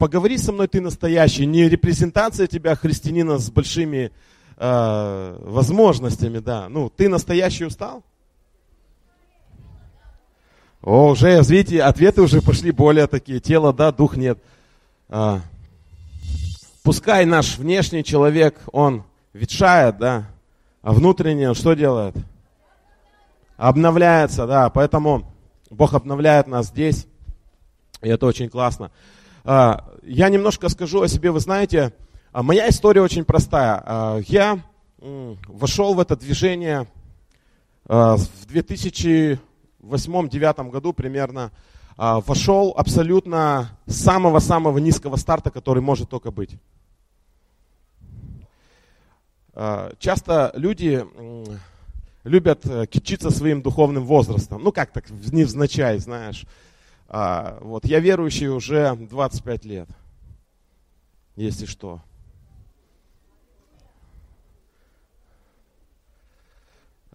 поговори со мной, ты настоящий. Не репрезентация тебя христианина с большими э, возможностями, да. Ну, ты настоящий устал? О, уже, видите, ответы уже пошли более такие. Тело, да, дух нет. А, пускай наш внешний человек, он ветшает, да, а внутренний он что делает? Обновляется, да, поэтому Бог обновляет нас здесь, и это очень классно. А, я немножко скажу о себе, вы знаете, а, моя история очень простая. А, я вошел в это движение в 2008-2009 году примерно, вошел абсолютно с самого-самого низкого старта, который может только быть. Часто люди любят э, кичиться своим духовным возрастом. Ну, как так, невзначай, знаешь. А, вот, я верующий уже 25 лет, если что.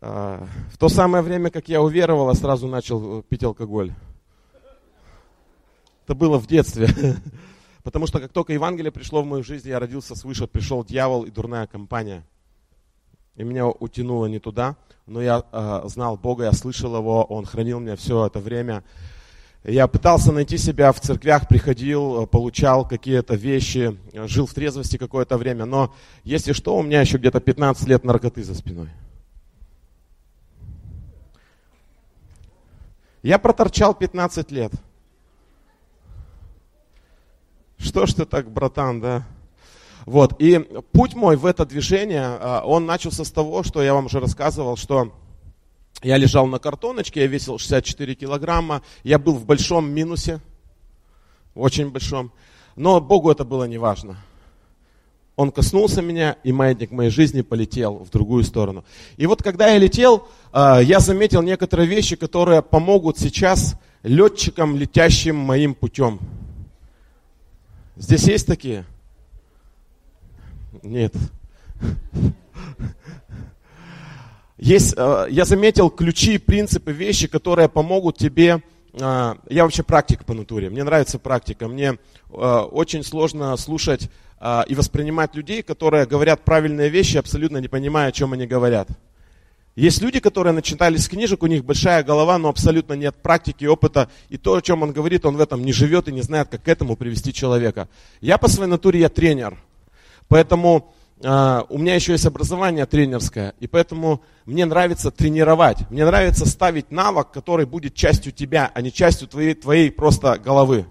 А, в то самое время, как я уверовал, я сразу начал э, пить алкоголь. Это было в детстве. Потому что как только Евангелие пришло в мою жизнь, я родился свыше, пришел дьявол и дурная компания – и меня утянуло не туда, но я э, знал Бога, я слышал Его, Он хранил меня все это время. Я пытался найти себя в церквях, приходил, э, получал какие-то вещи, жил в трезвости какое-то время, но если что, у меня еще где-то 15 лет наркоты за спиной. Я проторчал 15 лет. Что ж ты так, братан, да? Вот. И путь мой в это движение, а, он начался с того, что я вам уже рассказывал, что я лежал на картоночке, я весил 64 килограмма, я был в большом минусе, очень большом, но Богу это было не важно. Он коснулся меня, и маятник моей жизни полетел в другую сторону. И вот когда я летел, а, я заметил некоторые вещи, которые помогут сейчас летчикам, летящим моим путем. Здесь есть такие? Нет. Есть, э, я заметил ключи, принципы, вещи, которые помогут тебе. Э, я вообще практик по натуре. Мне нравится практика. Мне э, очень сложно слушать и воспринимать людей, которые говорят правильные вещи, абсолютно не понимая, о чем они говорят. Есть люди, которые начитали с книжек, у них большая голова, но абсолютно нет практики, опыта, и то, о чем он говорит, он в этом не живет и не знает, как к этому привести человека. Я по своей натуре, я тренер. Поэтому э, у меня еще есть образование тренерское, и поэтому мне нравится тренировать. Мне нравится ставить навык, который будет частью тебя, а не частью твоей, твоей просто головы.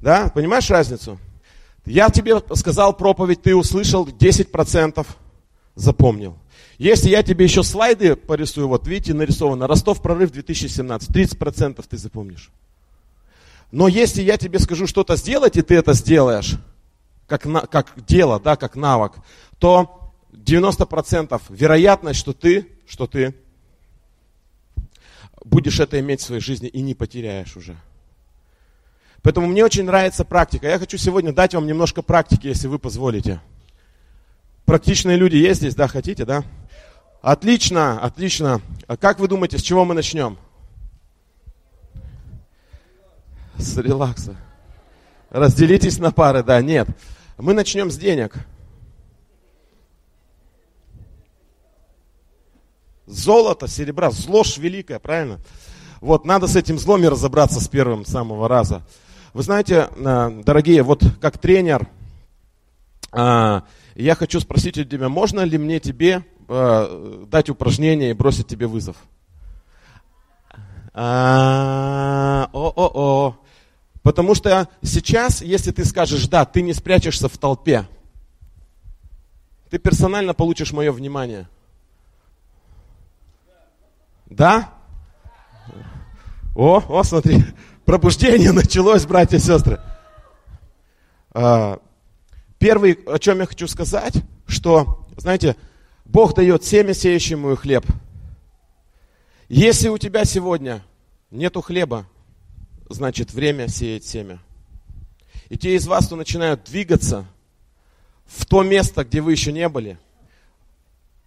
Да, понимаешь разницу? Я тебе сказал проповедь, ты услышал, 10% запомнил. Если я тебе еще слайды порисую, вот видите, нарисовано, Ростов прорыв 2017, 30% ты запомнишь. Но если я тебе скажу что-то сделать, и ты это сделаешь, как, на, как дело, да, как навык, то 90% вероятность, что ты, что ты будешь это иметь в своей жизни и не потеряешь уже. Поэтому мне очень нравится практика. Я хочу сегодня дать вам немножко практики, если вы позволите. Практичные люди есть здесь, да, хотите, да? Отлично, отлично. А как вы думаете, с чего мы начнем? С релакса. Разделитесь на пары, да, нет. Мы начнем с денег. Золото, серебра, зло ж великое, правильно? Вот, надо с этим злом и разобраться с первым самого раза. Вы знаете, э, дорогие, вот как тренер, э, я хочу спросить у тебя, можно ли мне тебе э, дать упражнение и бросить тебе вызов? О-о-о. Потому что сейчас, если ты скажешь «да», ты не спрячешься в толпе. Ты персонально получишь мое внимание. Да? О, о, смотри, пробуждение началось, братья и сестры. А, первый, о чем я хочу сказать, что, знаете, Бог дает семя сеющему и хлеб. Если у тебя сегодня нету хлеба, значит время сеять семя. И те из вас, кто начинают двигаться в то место, где вы еще не были,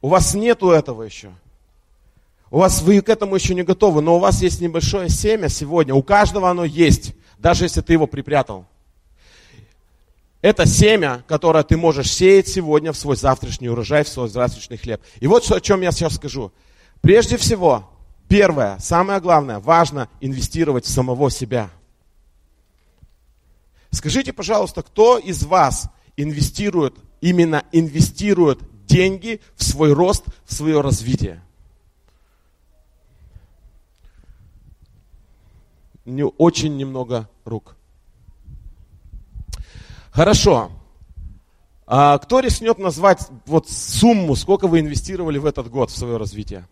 у вас нету этого еще. У вас вы к этому еще не готовы, но у вас есть небольшое семя сегодня. У каждого оно есть, даже если ты его припрятал. Это семя, которое ты можешь сеять сегодня в свой завтрашний урожай, в свой завтрашний хлеб. И вот о чем я сейчас скажу. Прежде всего, первое, самое главное, важно инвестировать в самого себя. Скажите, пожалуйста, кто из вас инвестирует, именно инвестирует деньги в свой рост, в свое развитие? Не, очень немного рук. Хорошо. А кто рискнет назвать вот сумму, сколько вы инвестировали в этот год в свое развитие?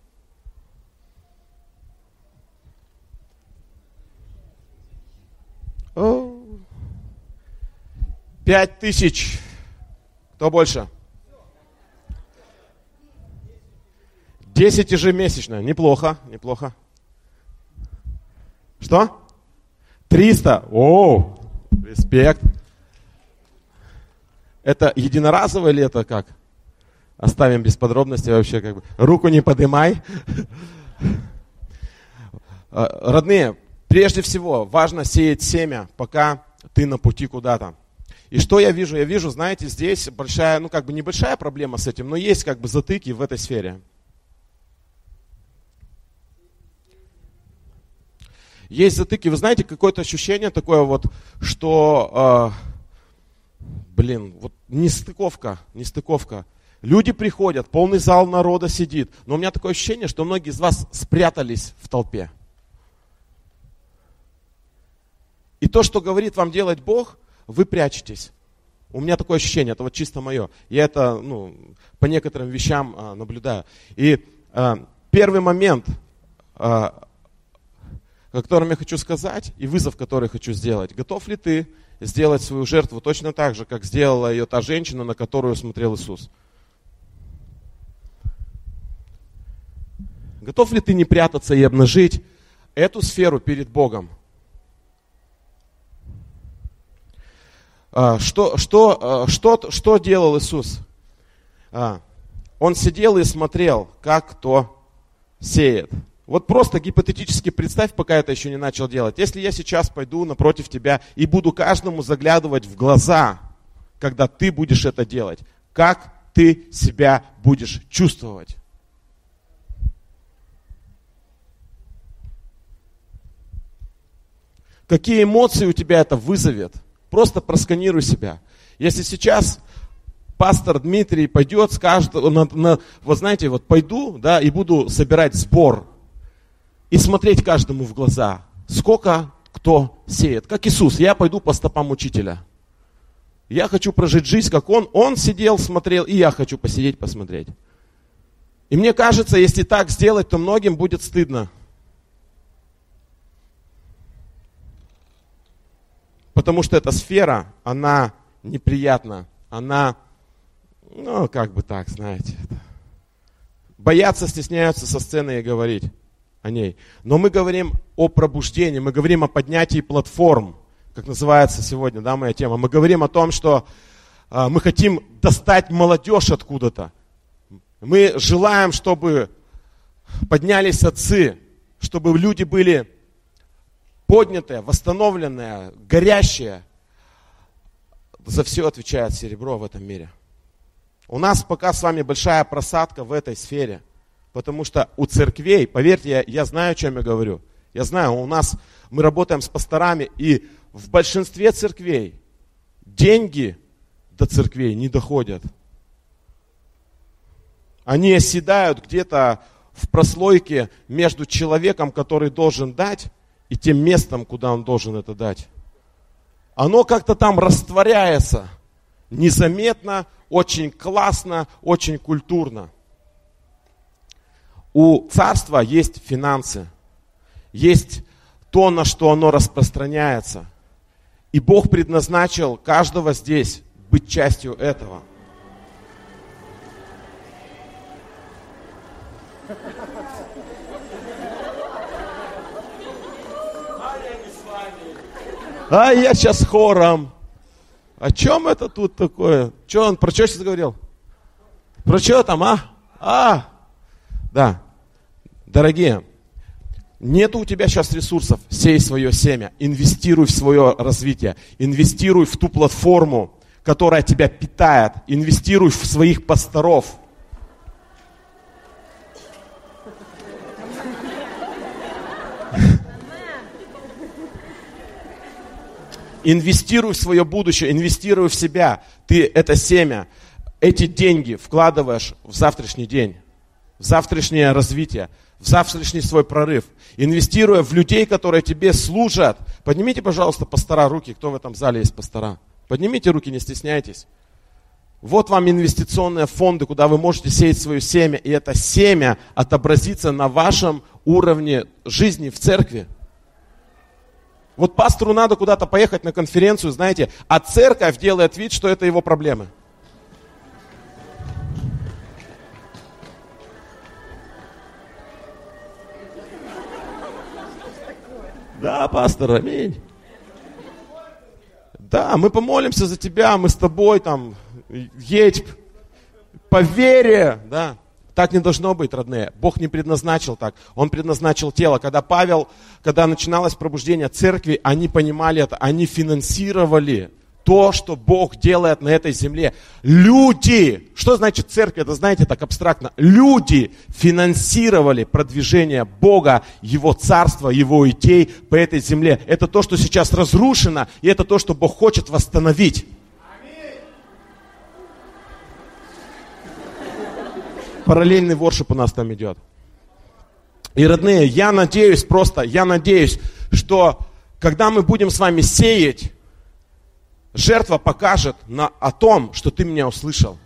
Пять тысяч. Кто больше? Десять ежемесячно. Неплохо, неплохо. Что? Триста. О, респект. Это единоразово или это как? Оставим без подробностей вообще как бы. Руку не подымай. А, родные, прежде всего важно сеять семя, пока ты на пути куда-то. И что я вижу? Я вижу, знаете, здесь большая, ну как бы небольшая проблема с этим, но есть как бы затыки в этой сфере. Есть затыки, вы знаете, какое-то ощущение такое вот, что э, блин, вот нестыковка, нестыковка. Люди приходят, полный зал народа сидит, но у меня такое ощущение, что многие из вас спрятались в толпе. И то, что говорит вам делать Бог, вы прячетесь. У меня такое ощущение, это вот чисто мое. Я это ну, по некоторым вещам а, наблюдаю. И а, первый момент, а, о котором я хочу сказать, и вызов, который хочу сделать. Готов ли ты сделать свою жертву точно так же, как сделала ее та женщина, на которую смотрел Иисус. Готов ли ты не прятаться и обнажить эту сферу перед Богом? Что, что, а, что, что делал Иисус? А, он сидел и смотрел, как кто сеет. Вот просто гипотетически представь, пока это еще не начал делать. Если я сейчас пойду напротив тебя и буду каждому заглядывать в глаза, когда ты будешь это делать, как ты себя будешь чувствовать? Какие эмоции у тебя это вызовет? Просто просканируй себя. Если сейчас пастор Дмитрий пойдет, скажет, на, на, вот знаете, вот пойду, да, и буду собирать сбор и смотреть каждому в глаза, сколько кто сеет. Как Иисус, я пойду по стопам учителя. Я хочу прожить жизнь, как он. Он сидел, смотрел, и я хочу посидеть, посмотреть. И мне кажется, если так сделать, то многим будет стыдно. Потому что эта сфера, она неприятна. Она, ну, как бы так, знаете. Боятся, стесняются со сцены и говорить о ней. Но мы говорим о пробуждении, мы говорим о поднятии платформ, как называется сегодня да, моя тема. Мы говорим о том, что э, мы хотим достать молодежь откуда-то. Мы желаем, чтобы поднялись отцы, чтобы люди были поднятые, восстановленные, горящие. За все отвечает серебро в этом мире. У нас пока с вами большая просадка в этой сфере – Потому что у церквей, поверьте, я, я знаю, о чем я говорю. Я знаю, у нас, мы работаем с пасторами, и в большинстве церквей деньги до церквей не доходят. Они оседают где-то в прослойке между человеком, который должен дать, и тем местом, куда он должен это дать. Оно как-то там растворяется незаметно, очень классно, очень культурно. У царства есть финансы, есть то, на что оно распространяется. И Бог предназначил каждого здесь быть частью этого. А я сейчас хором. О чем это тут такое? Что он, про что сейчас говорил? Про что там, а? А, да. Дорогие, нет у тебя сейчас ресурсов, сей свое семя, инвестируй в свое развитие, инвестируй в ту платформу, которая тебя питает. Инвестируй в своих пасторов. Инвестируй в свое будущее, инвестируй в себя. Ты это семя, эти деньги вкладываешь в завтрашний день, в завтрашнее развитие, в завтрашний свой прорыв. Инвестируя в людей, которые тебе служат. Поднимите, пожалуйста, пастора руки, кто в этом зале есть пастора. Поднимите руки, не стесняйтесь. Вот вам инвестиционные фонды, куда вы можете сеять свое семя, и это семя отобразится на вашем уровне жизни в церкви. Вот пастору надо куда-то поехать на конференцию, знаете, а церковь делает вид, что это его проблемы. Да, пастор, аминь. Да, мы помолимся за тебя, мы с тобой там, едь по вере, да. Так не должно быть, родные. Бог не предназначил так. Он предназначил тело. Когда Павел, когда начиналось пробуждение церкви, они понимали это, они финансировали то, что Бог делает на этой земле. Люди, что значит церковь, это знаете так абстрактно, люди финансировали продвижение Бога, Его царства, Его идей по этой земле. Это то, что сейчас разрушено, и это то, что Бог хочет восстановить. Параллельный воршип у нас там идет. И, родные, я надеюсь просто, я надеюсь, что когда мы будем с вами сеять, жертва покажет на, о том, что ты меня услышал.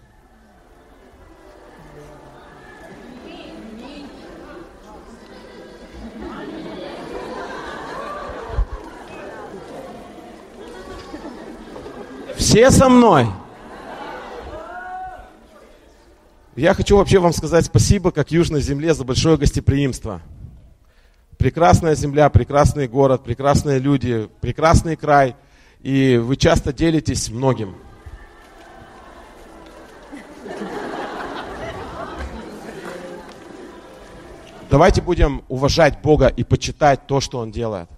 Все со мной? Я хочу вообще вам сказать спасибо, как Южной земле, за большое гостеприимство. Прекрасная земля, прекрасный город, прекрасные люди, прекрасный край. И вы часто делитесь многим. Давайте будем уважать Бога и почитать то, что Он делает.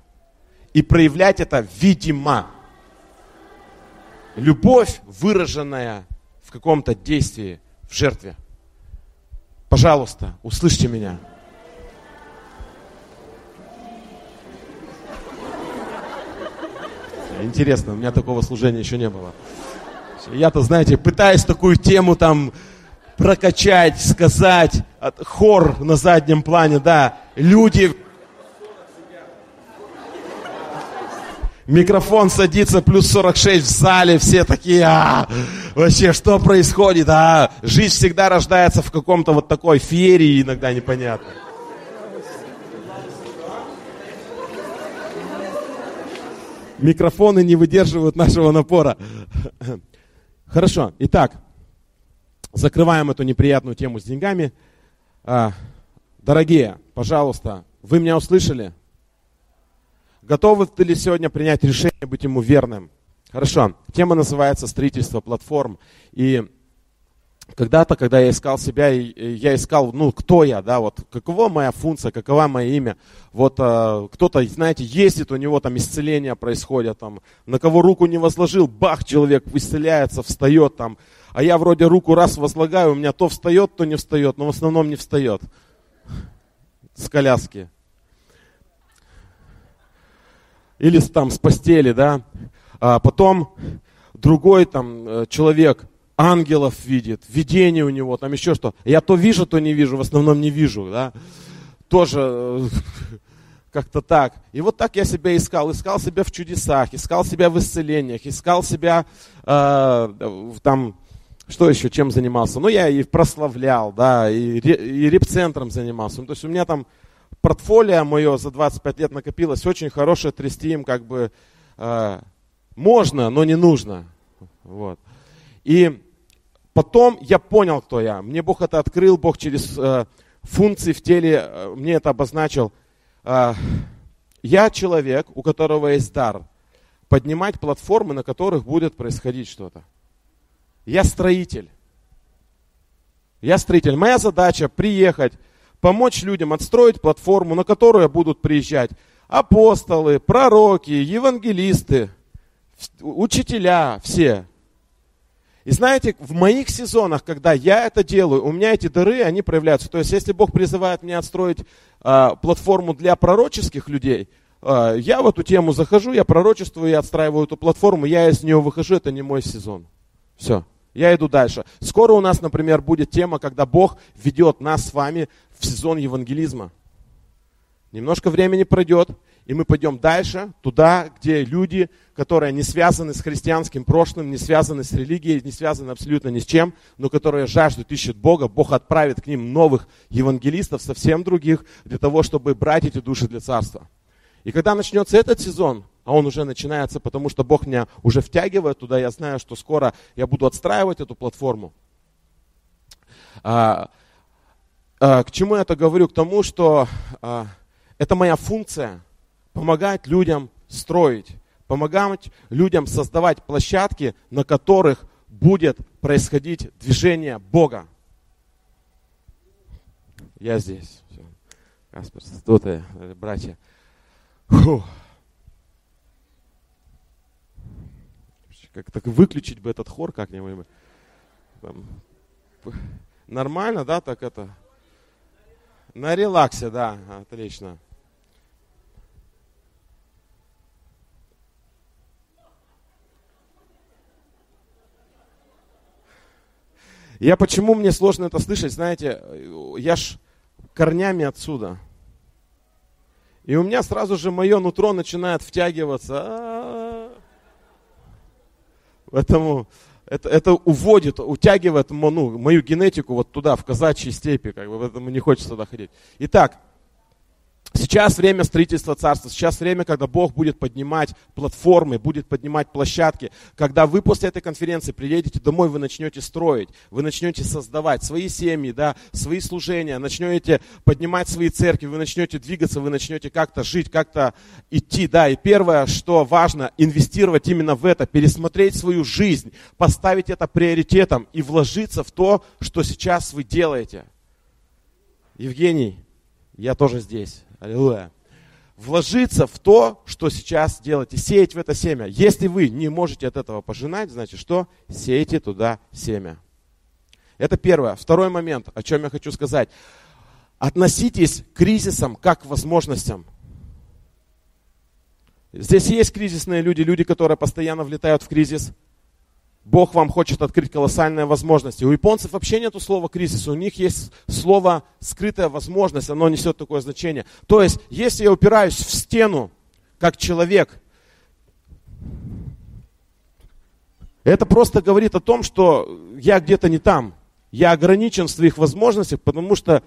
И проявлять это видимо. Любовь, выраженная в каком-то действии, в жертве. Пожалуйста, услышьте меня. Интересно, у меня такого служения еще не было. Я-то, знаете, пытаюсь такую тему там прокачать, сказать, хор на заднем плане, да, люди Микрофон садится, плюс 46 в зале, все такие, а, вообще, что происходит, а, жизнь всегда рождается в каком-то вот такой феерии, иногда непонятно. Микрофоны не выдерживают нашего напора. Хорошо, итак, закрываем эту неприятную тему с деньгами. А, дорогие, пожалуйста, вы меня услышали? Готовы ты ли сегодня принять решение быть ему верным? Хорошо. Тема называется строительство платформ. И когда-то, когда я искал себя, я искал, ну, кто я, да, вот, какова моя функция, какова мое имя. Вот э, кто-то, знаете, ездит, у него там исцеления происходят, там, на кого руку не возложил, бах, человек исцеляется, встает там. А я вроде руку раз возлагаю, у меня то встает, то не встает, но в основном не встает с коляски или там с постели, да. А потом другой там э, человек ангелов видит, видение у него, там еще что. Я то вижу, то не вижу, в основном не вижу, да. Тоже э, как-то так. И вот так я себя искал. Искал себя в чудесах, искал себя в исцелениях, искал себя э, там, что еще, чем занимался? Ну, я и прославлял, да, и, и реп-центром занимался. Ну, то есть у меня там портфолио мое за 25 лет накопилось, очень хорошее, трясти им как бы э, можно, но не нужно. Вот. И потом я понял, кто я. Мне Бог это открыл, Бог через э, функции в теле э, мне это обозначил. Э, я человек, у которого есть дар поднимать платформы, на которых будет происходить что-то. Я строитель. Я строитель. Моя задача приехать, помочь людям отстроить платформу, на которую будут приезжать апостолы, пророки, евангелисты, учителя, все. И знаете, в моих сезонах, когда я это делаю, у меня эти дары, они проявляются. То есть, если Бог призывает меня отстроить э, платформу для пророческих людей, э, я в эту тему захожу, я пророчествую, я отстраиваю эту платформу, я из нее выхожу, это не мой сезон. Все, я иду дальше. Скоро у нас, например, будет тема, когда Бог ведет нас с вами в сезон евангелизма. Немножко времени пройдет, и мы пойдем дальше, туда, где люди, которые не связаны с христианским прошлым, не связаны с религией, не связаны абсолютно ни с чем, но которые жаждут, ищут Бога, Бог отправит к ним новых евангелистов, совсем других, для того, чтобы брать эти души для царства. И когда начнется этот сезон, а он уже начинается, потому что Бог меня уже втягивает туда, я знаю, что скоро я буду отстраивать эту платформу. А, к чему я это говорю? К тому, что а, это моя функция – помогать людям строить, помогать людям создавать площадки, на которых будет происходить движение Бога. Я здесь. Каспер, тут, э, братья. Фу. Как так выключить бы этот хор как-нибудь. Нормально, да, так это? На релаксе, да, отлично. Я почему мне сложно это слышать, знаете, я ж корнями отсюда. И у меня сразу же мое нутро начинает втягиваться. Поэтому это, это уводит, утягивает ну, мою генетику вот туда, в казачьи степи, как бы, поэтому не хочется туда ходить. Итак, Сейчас время строительства царства, сейчас время, когда Бог будет поднимать платформы, будет поднимать площадки. Когда вы после этой конференции приедете домой, вы начнете строить, вы начнете создавать свои семьи, да, свои служения, начнете поднимать свои церкви, вы начнете двигаться, вы начнете как-то жить, как-то идти. Да. И первое, что важно, инвестировать именно в это, пересмотреть свою жизнь, поставить это приоритетом и вложиться в то, что сейчас вы делаете. Евгений, я тоже здесь. Аллилуйя. Вложиться в то, что сейчас делаете, сеять в это семя. Если вы не можете от этого пожинать, значит что? Сейте туда семя. Это первое. Второй момент, о чем я хочу сказать. Относитесь к кризисам как к возможностям. Здесь есть кризисные люди, люди, которые постоянно влетают в кризис – Бог вам хочет открыть колоссальные возможности. У японцев вообще нету слова кризис, у них есть слово скрытая возможность, оно несет такое значение. То есть, если я упираюсь в стену, как человек, это просто говорит о том, что я где-то не там. Я ограничен в своих возможностях, потому что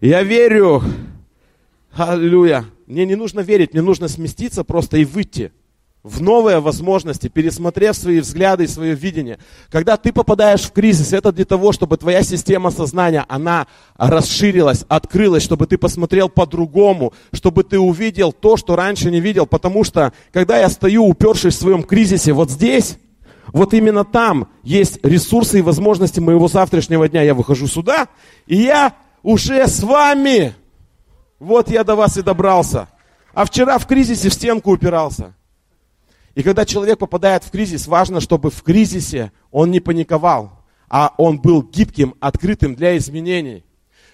я верю, аллилуйя, мне не нужно верить, мне нужно сместиться просто и выйти в новые возможности, пересмотрев свои взгляды и свое видение. Когда ты попадаешь в кризис, это для того, чтобы твоя система сознания, она расширилась, открылась, чтобы ты посмотрел по-другому, чтобы ты увидел то, что раньше не видел. Потому что, когда я стою, упершись в своем кризисе, вот здесь, вот именно там есть ресурсы и возможности моего завтрашнего дня. Я выхожу сюда, и я уже с вами. Вот я до вас и добрался. А вчера в кризисе в стенку упирался. И когда человек попадает в кризис, важно, чтобы в кризисе он не паниковал, а он был гибким, открытым для изменений.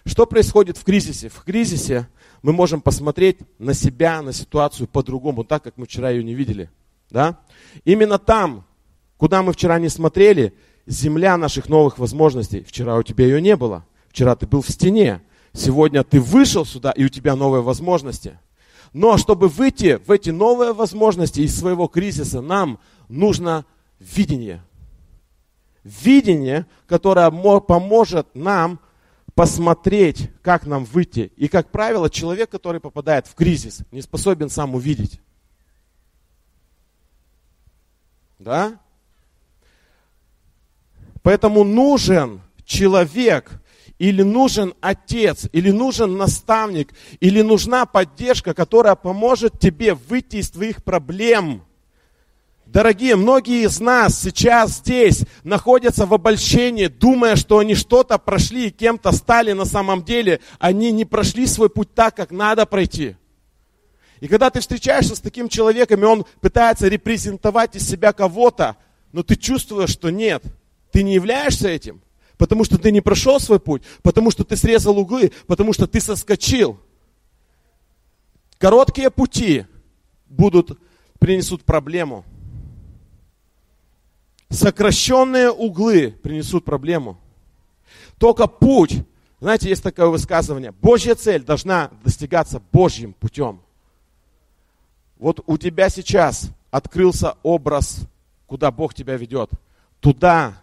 Что происходит в кризисе? В кризисе мы можем посмотреть на себя, на ситуацию по-другому, так как мы вчера ее не видели. Да? Именно там, куда мы вчера не смотрели, земля наших новых возможностей. Вчера у тебя ее не было. Вчера ты был в стене. Сегодня ты вышел сюда, и у тебя новые возможности. Но чтобы выйти в эти новые возможности из своего кризиса, нам нужно видение. Видение, которое поможет нам посмотреть, как нам выйти. И, как правило, человек, который попадает в кризис, не способен сам увидеть. Да? Поэтому нужен человек, или нужен отец, или нужен наставник, или нужна поддержка, которая поможет тебе выйти из твоих проблем. Дорогие, многие из нас сейчас здесь находятся в обольщении, думая, что они что-то прошли и кем-то стали на самом деле. Они не прошли свой путь так, как надо пройти. И когда ты встречаешься с таким человеком, и он пытается репрезентовать из себя кого-то, но ты чувствуешь, что нет, ты не являешься этим, потому что ты не прошел свой путь, потому что ты срезал углы, потому что ты соскочил. Короткие пути будут, принесут проблему. Сокращенные углы принесут проблему. Только путь, знаете, есть такое высказывание, Божья цель должна достигаться Божьим путем. Вот у тебя сейчас открылся образ, куда Бог тебя ведет. Туда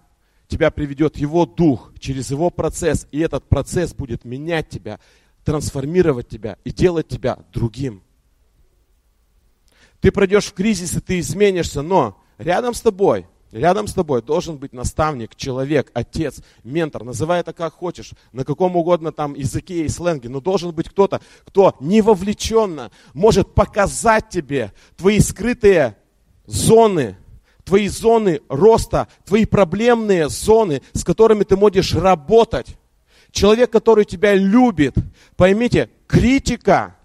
тебя приведет Его Дух через Его процесс. И этот процесс будет менять тебя, трансформировать тебя и делать тебя другим. Ты пройдешь в кризис, и ты изменишься, но рядом с тобой Рядом с тобой должен быть наставник, человек, отец, ментор, называй это как хочешь, на каком угодно там языке и сленге, но должен быть кто-то, кто невовлеченно может показать тебе твои скрытые зоны, твои зоны роста, твои проблемные зоны, с которыми ты можешь работать. Человек, который тебя любит, поймите, критика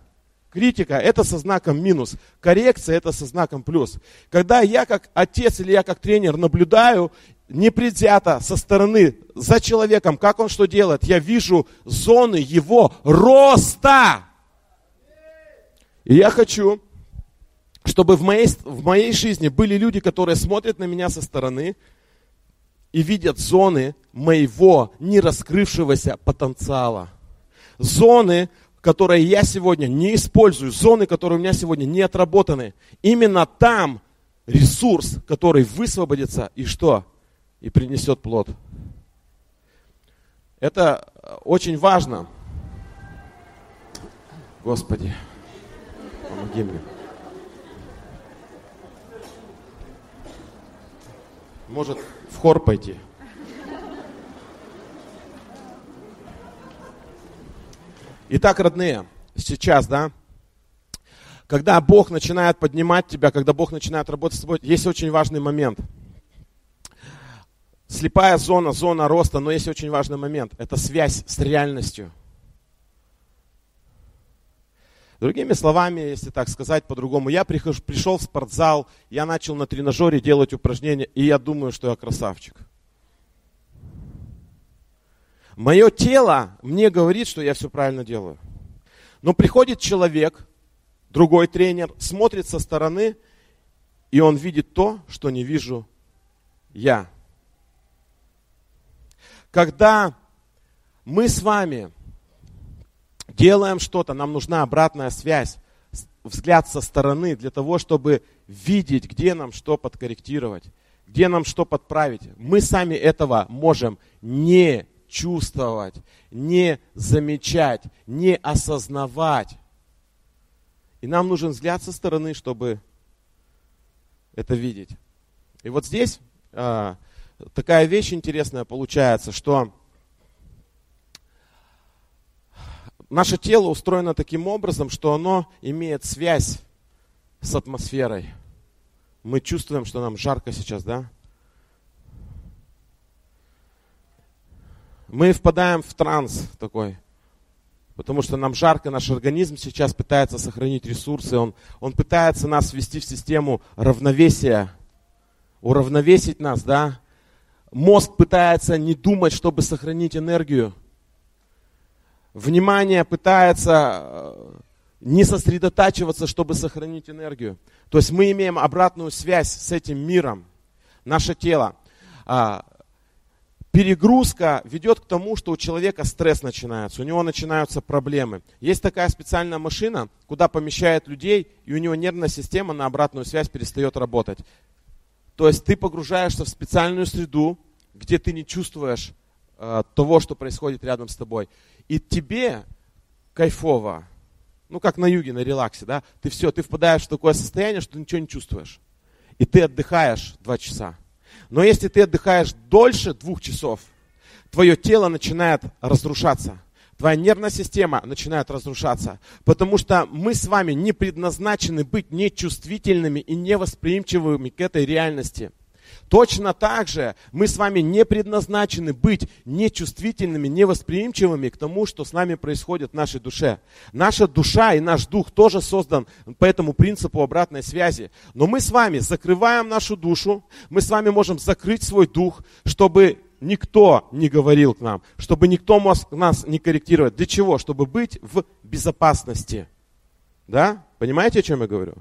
Критика – это со знаком минус. Коррекция – это со знаком плюс. Когда я как отец или я как тренер наблюдаю непредвзято со стороны за человеком, как он что делает, я вижу зоны его роста. И я хочу, чтобы в моей, в моей жизни были люди, которые смотрят на меня со стороны и видят зоны моего не раскрывшегося потенциала. Зоны, которые я сегодня не использую, зоны, которые у меня сегодня не отработаны, именно там ресурс, который высвободится и что? И принесет плод. Это очень важно. Господи, помоги мне. Может, в хор пойти? Итак, родные, сейчас, да, когда Бог начинает поднимать тебя, когда Бог начинает работать с тобой, есть очень важный момент. Слепая зона, зона роста, но есть очень важный момент. Это связь с реальностью. Другими словами, если так сказать по-другому, я прихожу, пришел в спортзал, я начал на тренажере делать упражнения, и я думаю, что я красавчик. Мое тело мне говорит, что я все правильно делаю. Но приходит человек, другой тренер, смотрит со стороны, и он видит то, что не вижу я. Когда мы с вами делаем что-то, нам нужна обратная связь, взгляд со стороны для того, чтобы видеть, где нам что подкорректировать, где нам что подправить. Мы сами этого можем не чувствовать, не замечать, не осознавать. И нам нужен взгляд со стороны, чтобы это видеть. И вот здесь э, такая вещь интересная получается, что наше тело устроено таким образом, что оно имеет связь с атмосферой. Мы чувствуем, что нам жарко сейчас, да? мы впадаем в транс такой, потому что нам жарко, наш организм сейчас пытается сохранить ресурсы, он, он пытается нас ввести в систему равновесия, уравновесить нас, да. Мозг пытается не думать, чтобы сохранить энергию. Внимание пытается э, не сосредотачиваться, чтобы сохранить энергию. То есть мы имеем обратную связь с этим миром, наше тело. А, перегрузка ведет к тому, что у человека стресс начинается, у него начинаются проблемы. Есть такая специальная машина, куда помещают людей, и у него нервная система на обратную связь перестает работать. То есть ты погружаешься в специальную среду, где ты не чувствуешь э, того, что происходит рядом с тобой. И тебе кайфово, ну как на юге, на релаксе, да, ты все, ты впадаешь в такое состояние, что ты ничего не чувствуешь. И ты отдыхаешь два часа. Но если ты отдыхаешь дольше двух часов, твое тело начинает разрушаться. Твоя нервная система начинает разрушаться. Потому что мы с вами не предназначены быть нечувствительными и невосприимчивыми к этой реальности. Точно так же мы с вами не предназначены быть нечувствительными, невосприимчивыми к тому, что с нами происходит в нашей душе. Наша душа и наш дух тоже создан по этому принципу обратной связи. Но мы с вами закрываем нашу душу, мы с вами можем закрыть свой дух, чтобы никто не говорил к нам, чтобы никто мог нас не корректировать. Для чего? Чтобы быть в безопасности. Да? Понимаете, о чем я говорю?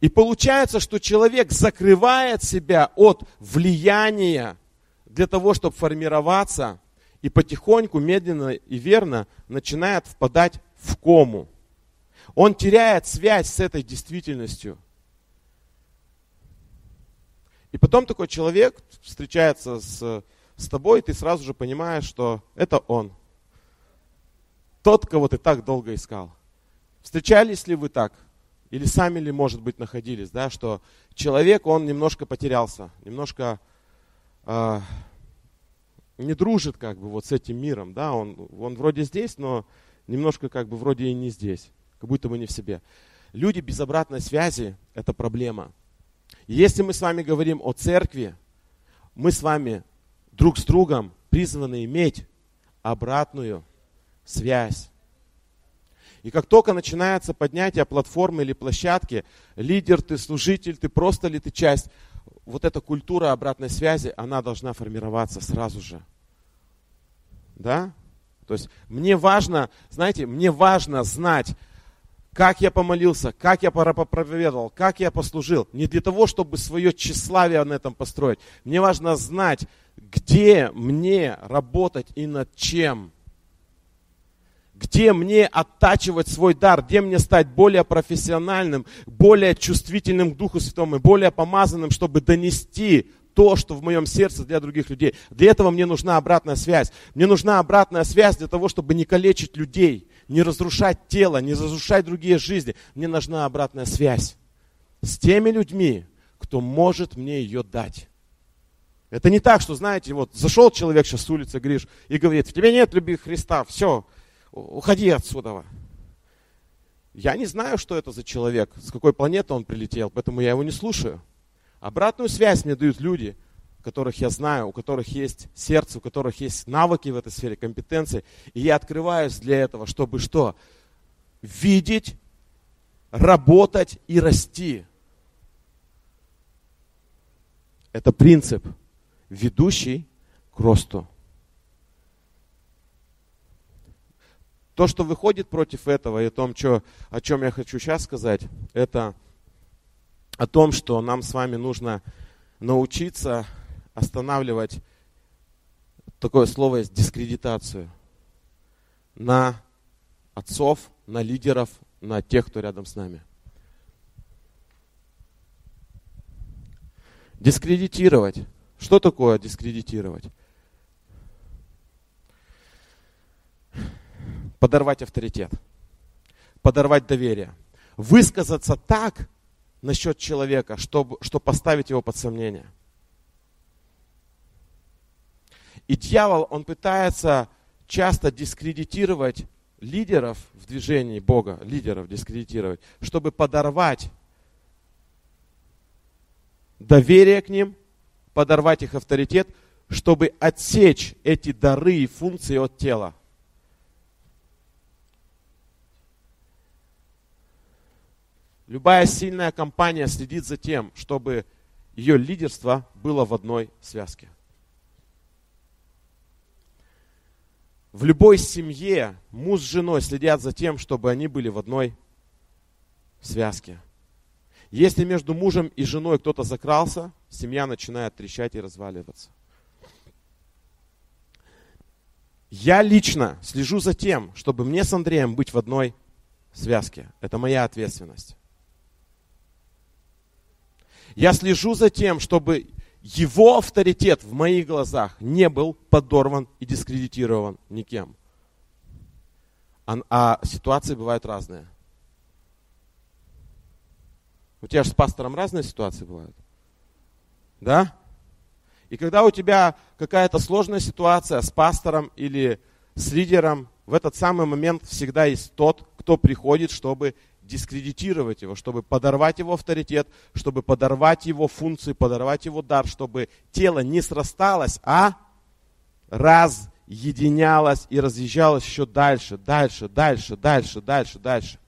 И получается, что человек закрывает себя от влияния для того, чтобы формироваться, и потихоньку, медленно и верно начинает впадать в кому. Он теряет связь с этой действительностью. И потом такой человек встречается с, с тобой, и ты сразу же понимаешь, что это он. Тот, кого ты так долго искал. Встречались ли вы так? Или сами ли, может быть, находились, да, что человек, он немножко потерялся, немножко э, не дружит как бы вот с этим миром, да, он, он вроде здесь, но немножко как бы вроде и не здесь, как будто бы не в себе. Люди без обратной связи – это проблема. Если мы с вами говорим о церкви, мы с вами друг с другом призваны иметь обратную связь. И как только начинается поднятие платформы или площадки, лидер ты, служитель ты, просто ли ты часть, вот эта культура обратной связи, она должна формироваться сразу же. Да? То есть мне важно, знаете, мне важно знать, как я помолился, как я проповедовал, как я послужил. Не для того, чтобы свое тщеславие на этом построить. Мне важно знать, где мне работать и над чем где мне оттачивать свой дар, где мне стать более профессиональным, более чувствительным к Духу Святому, более помазанным, чтобы донести то, что в моем сердце для других людей. Для этого мне нужна обратная связь. Мне нужна обратная связь для того, чтобы не калечить людей, не разрушать тело, не разрушать другие жизни. Мне нужна обратная связь с теми людьми, кто может мне ее дать. Это не так, что, знаете, вот зашел человек сейчас с улицы, Гриш, и говорит, в тебе нет любви Христа, все, уходи отсюда. Я не знаю, что это за человек, с какой планеты он прилетел, поэтому я его не слушаю. Обратную связь мне дают люди, которых я знаю, у которых есть сердце, у которых есть навыки в этой сфере, компетенции. И я открываюсь для этого, чтобы что? Видеть, работать и расти. Это принцип, ведущий к росту. То, что выходит против этого, и о том, что, о чем я хочу сейчас сказать, это о том, что нам с вами нужно научиться останавливать такое слово есть дискредитацию на отцов, на лидеров, на тех, кто рядом с нами. Дискредитировать. Что такое дискредитировать? Подорвать авторитет, подорвать доверие, высказаться так насчет человека, чтобы, чтобы поставить его под сомнение. И дьявол, он пытается часто дискредитировать лидеров в движении Бога, лидеров дискредитировать, чтобы подорвать доверие к ним, подорвать их авторитет, чтобы отсечь эти дары и функции от тела. Любая сильная компания следит за тем, чтобы ее лидерство было в одной связке. В любой семье муж с женой следят за тем, чтобы они были в одной связке. Если между мужем и женой кто-то закрался, семья начинает трещать и разваливаться. Я лично слежу за тем, чтобы мне с Андреем быть в одной связке. Это моя ответственность. Я слежу за тем, чтобы его авторитет в моих глазах не был подорван и дискредитирован никем. А, а ситуации бывают разные. У тебя же с пастором разные ситуации бывают. Да? И когда у тебя какая-то сложная ситуация с пастором или с лидером, в этот самый момент всегда есть тот, кто приходит, чтобы дискредитировать его, чтобы подорвать его авторитет, чтобы подорвать его функции, подорвать его дар, чтобы тело не срасталось, а разъединялось и разъезжалось еще дальше, дальше, дальше, дальше, дальше, дальше.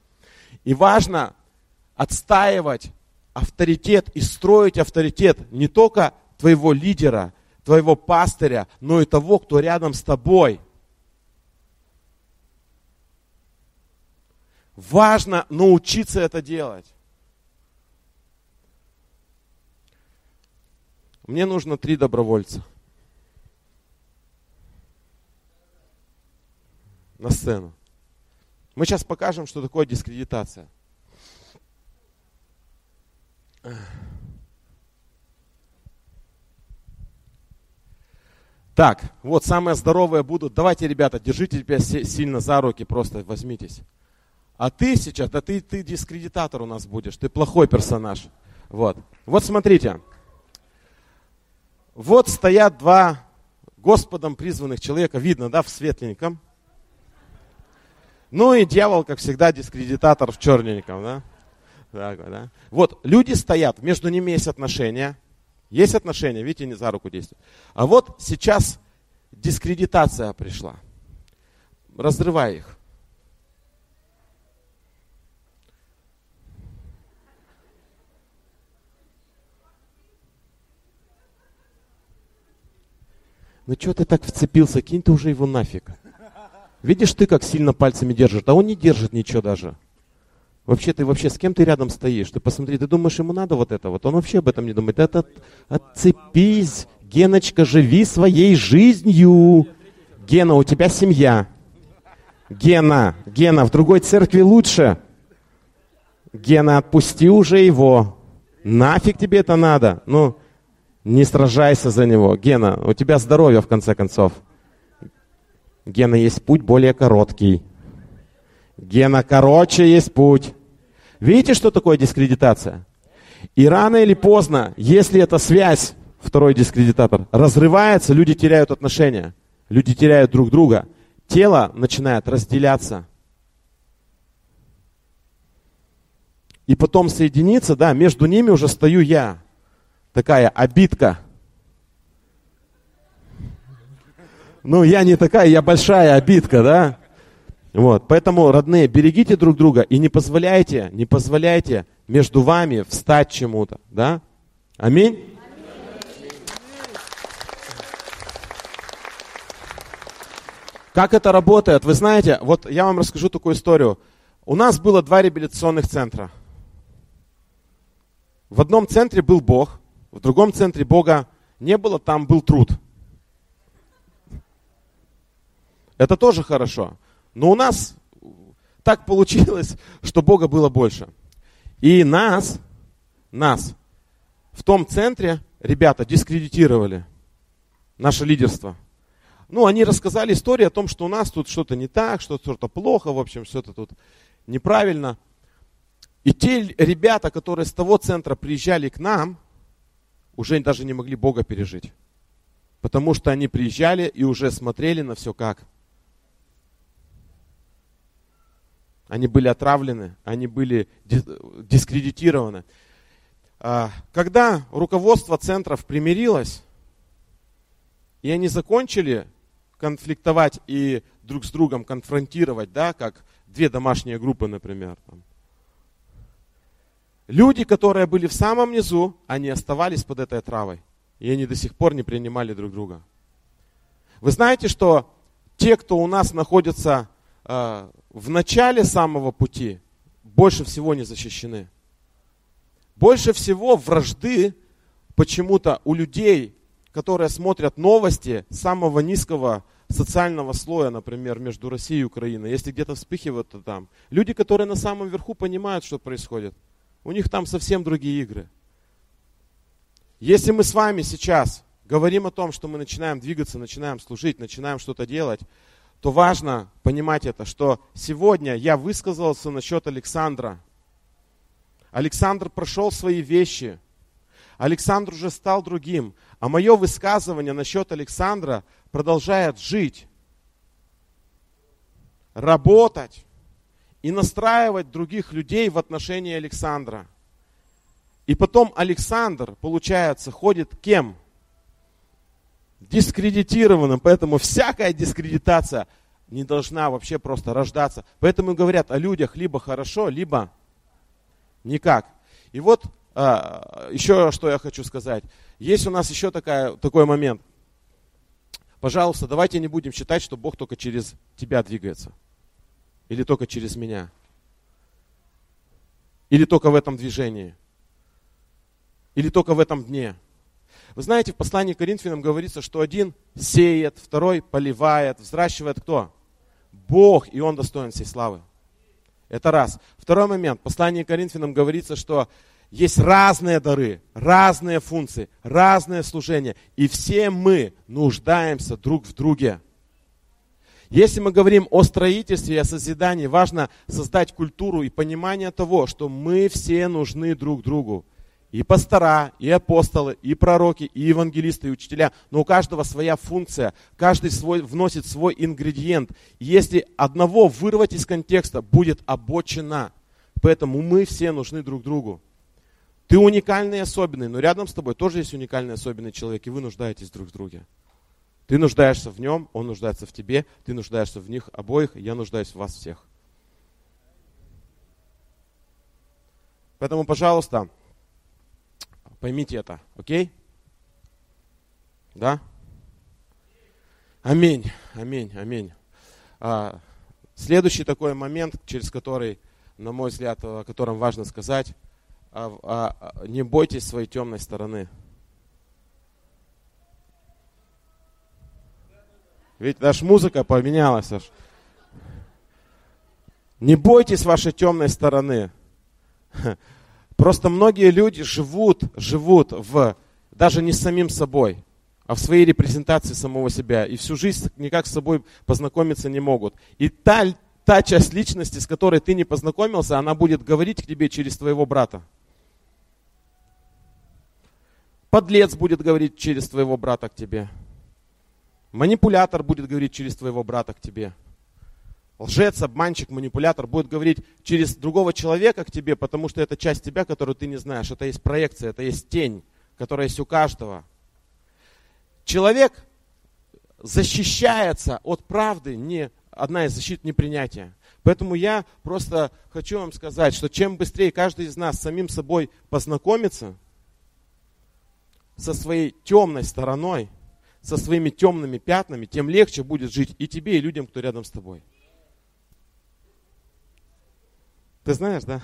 И важно отстаивать авторитет и строить авторитет не только твоего лидера, твоего пастыря, но и того, кто рядом с тобой. Важно научиться это делать. Мне нужно три добровольца. На сцену. Мы сейчас покажем, что такое дискредитация. Так, вот самые здоровые будут. Давайте, ребята, держите тебя сильно за руки, просто возьмитесь. А ты сейчас, да ты, ты дискредитатор у нас будешь, ты плохой персонаж. Вот. Вот смотрите. Вот стоят два Господом призванных человека, видно, да, в светленьком. Ну и дьявол, как всегда, дискредитатор в черненьком, да? Так, да? Вот, люди стоят, между ними есть отношения. Есть отношения, видите, не за руку действуют. А вот сейчас дискредитация пришла. Разрывай их. Ну что ты так вцепился, кинь ты уже его нафиг. Видишь ты, как сильно пальцами держит, а он не держит ничего даже. Вообще ты вообще с кем ты рядом стоишь? Ты посмотри, ты думаешь, ему надо вот это вот? Он вообще об этом не думает. Это отцепись, Геночка, живи своей жизнью. Гена, у тебя семья. Гена, Гена, в другой церкви лучше. Гена, отпусти уже его. Нафиг тебе это надо? Ну, не сражайся за него. Гена, у тебя здоровье в конце концов. Гена, есть путь более короткий. Гена, короче есть путь. Видите, что такое дискредитация? И рано или поздно, если эта связь, второй дискредитатор, разрывается, люди теряют отношения, люди теряют друг друга, тело начинает разделяться. И потом соединиться, да, между ними уже стою я. Такая обидка – Ну, я не такая, я большая обидка, да? Вот, поэтому, родные, берегите друг друга и не позволяйте, не позволяйте между вами встать чему-то, да? Аминь? Как это работает? Вы знаете, вот я вам расскажу такую историю. У нас было два реабилитационных центра. В одном центре был Бог, в другом центре Бога не было, там был труд. Это тоже хорошо. Но у нас так получилось, что Бога было больше. И нас, нас в том центре ребята дискредитировали. Наше лидерство. Ну, они рассказали историю о том, что у нас тут что-то не так, что что-то плохо, в общем, что-то тут неправильно. И те ребята, которые с того центра приезжали к нам, уже даже не могли Бога пережить. Потому что они приезжали и уже смотрели на все как? они были отравлены, они были дискредитированы. А, когда руководство центров примирилось, и они закончили конфликтовать и друг с другом конфронтировать, да, как две домашние группы, например. Там. Люди, которые были в самом низу, они оставались под этой травой. И они до сих пор не принимали друг друга. Вы знаете, что те, кто у нас находится э, в начале самого пути больше всего не защищены. Больше всего вражды почему-то у людей, которые смотрят новости самого низкого социального слоя, например, между Россией и Украиной, если где-то вспыхивают, то там. Люди, которые на самом верху понимают, что происходит. У них там совсем другие игры. Если мы с вами сейчас говорим о том, что мы начинаем двигаться, начинаем служить, начинаем что-то делать, то важно понимать это, что сегодня я высказался насчет Александра. Александр прошел свои вещи. Александр уже стал другим. А мое высказывание насчет Александра продолжает жить, работать и настраивать других людей в отношении Александра. И потом Александр, получается, ходит кем? Дискредитированным. Поэтому всякая дискредитация не должна вообще просто рождаться. Поэтому говорят о людях либо хорошо, либо никак. И вот а, еще что я хочу сказать. Есть у нас еще такая, такой момент. Пожалуйста, давайте не будем считать, что Бог только через тебя двигается. Или только через меня. Или только в этом движении. Или только в этом дне. Вы знаете, в послании к Коринфянам говорится, что один сеет, второй поливает, взращивает кто? Бог, и Он достоин всей славы. Это раз. Второй момент. В послании к Коринфянам говорится, что есть разные дары, разные функции, разные служения. И все мы нуждаемся друг в друге. Если мы говорим о строительстве и о созидании, важно создать культуру и понимание того, что мы все нужны друг другу. И пастора, и апостолы, и пророки, и евангелисты, и учителя. Но у каждого своя функция, каждый свой, вносит свой ингредиент. Если одного вырвать из контекста, будет обочина. Поэтому мы все нужны друг другу. Ты уникальный и особенный, но рядом с тобой тоже есть уникальный и особенный человек, и вы нуждаетесь друг в друге. Ты нуждаешься в нем, он нуждается в тебе, ты нуждаешься в них обоих, я нуждаюсь в вас всех. Поэтому, пожалуйста, поймите это, окей? Да? Аминь, аминь, аминь. А, следующий такой момент, через который, на мой взгляд, о котором важно сказать, а, а, не бойтесь своей темной стороны. Ведь даже музыка поменялась аж. Не бойтесь вашей темной стороны. Просто многие люди живут, живут в, даже не с самим собой, а в своей репрезентации самого себя. И всю жизнь никак с собой познакомиться не могут. И та, та часть личности, с которой ты не познакомился, она будет говорить к тебе через твоего брата. Подлец будет говорить через твоего брата к тебе. Манипулятор будет говорить через твоего брата к тебе. Лжец, обманщик, манипулятор будет говорить через другого человека к тебе, потому что это часть тебя, которую ты не знаешь. Это есть проекция, это есть тень, которая есть у каждого. Человек защищается от правды, не одна из защит непринятия. Поэтому я просто хочу вам сказать, что чем быстрее каждый из нас самим собой познакомится, со своей темной стороной, со своими темными пятнами, тем легче будет жить и тебе, и людям, кто рядом с тобой. Ты знаешь, да?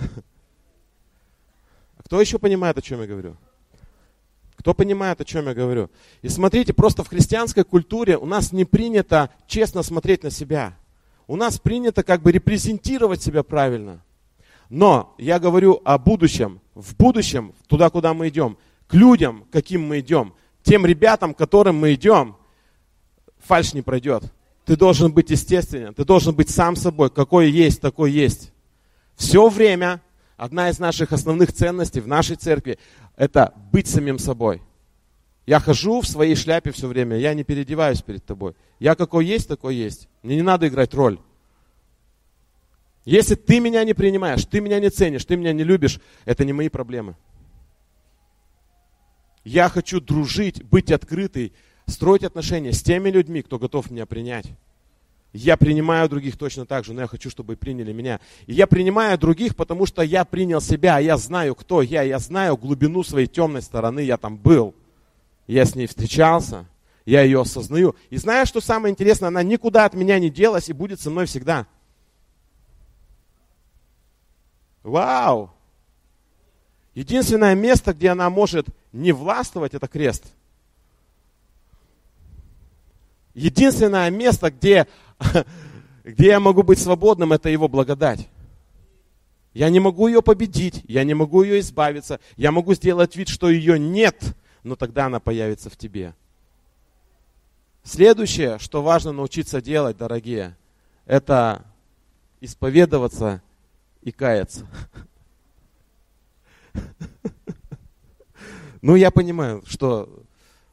А кто еще понимает, о чем я говорю? Кто понимает, о чем я говорю? И смотрите, просто в христианской культуре у нас не принято честно смотреть на себя. У нас принято как бы репрезентировать себя правильно. Но я говорю о будущем. В будущем, туда, куда мы идем, к людям, каким мы идем, тем ребятам, к которым мы идем, фальш не пройдет. Ты должен быть естественен, ты должен быть сам собой, какой есть, такой есть. Все время одна из наших основных ценностей в нашей церкви – это быть самим собой. Я хожу в своей шляпе все время, я не переодеваюсь перед тобой. Я какой есть, такой есть. Мне не надо играть роль. Если ты меня не принимаешь, ты меня не ценишь, ты меня не любишь, это не мои проблемы. Я хочу дружить, быть открытый, строить отношения с теми людьми, кто готов меня принять. Я принимаю других точно так же, но я хочу, чтобы приняли меня. И я принимаю других, потому что я принял себя, я знаю, кто я, я знаю глубину своей темной стороны, я там был. Я с ней встречался, я ее осознаю. И знаешь, что самое интересное, она никуда от меня не делась и будет со мной всегда. Вау! Единственное место, где она может не властвовать, это крест. Единственное место, где, где я могу быть свободным, это его благодать. Я не могу ее победить, я не могу ее избавиться, я могу сделать вид, что ее нет, но тогда она появится в тебе. Следующее, что важно научиться делать, дорогие, это исповедоваться и каяться. Ну, я понимаю, что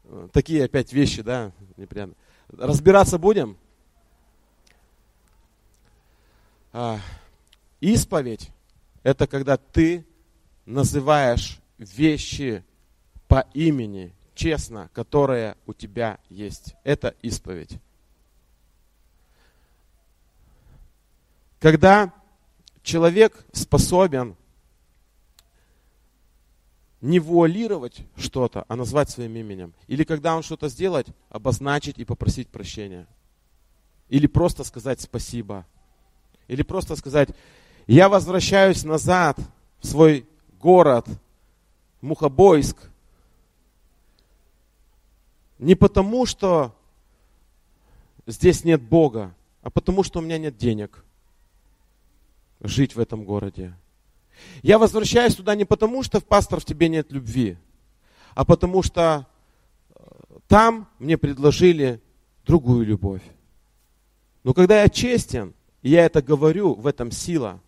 э, такие опять вещи, да, неприятно. Разбираться будем? А, Исповедь – это когда ты называешь вещи по имени, честно, которые у тебя есть. Это исповедь. Когда человек способен не вуалировать что-то, а назвать своим именем. Или когда он что-то сделает, обозначить и попросить прощения. Или просто сказать спасибо. Или просто сказать, я возвращаюсь назад в свой город, Мухобойск. Не потому, что здесь нет Бога, а потому, что у меня нет денег жить в этом городе. Я возвращаюсь туда не потому, что в пастор в тебе нет любви, а потому что э, там мне предложили другую любовь. Но когда я честен, и я это говорю, в этом сила.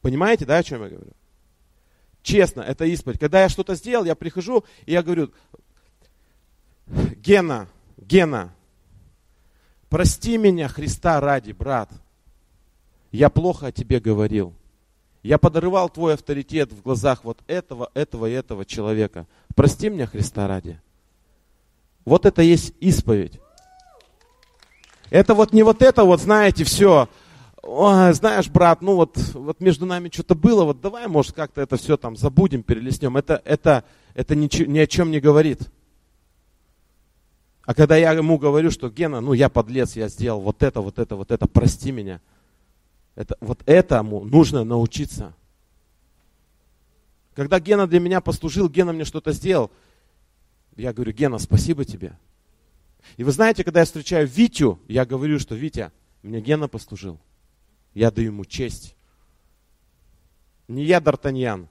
Понимаете, да, о чем я говорю? Честно, это исповедь. Когда я что-то сделал, я прихожу, и я говорю, Гена, Гена, прости меня Христа ради, брат. Я плохо о тебе говорил. Я подорвал твой авторитет в глазах вот этого, этого и этого человека. Прости меня Христа ради. Вот это есть исповедь. Это вот не вот это вот, знаете, все. Ой, знаешь, брат, ну вот, вот между нами что-то было, вот давай, может, как-то это все там забудем, перелеснем. Это, это, это ни, ни о чем не говорит. А когда я ему говорю, что Гена, ну я подлец, я сделал вот это, вот это, вот это, прости меня – это, вот этому нужно научиться. Когда Гена для меня послужил, Гена мне что-то сделал, я говорю, Гена, спасибо тебе. И вы знаете, когда я встречаю Витю, я говорю, что Витя, мне Гена послужил. Я даю ему честь. Не я Д'Артаньян.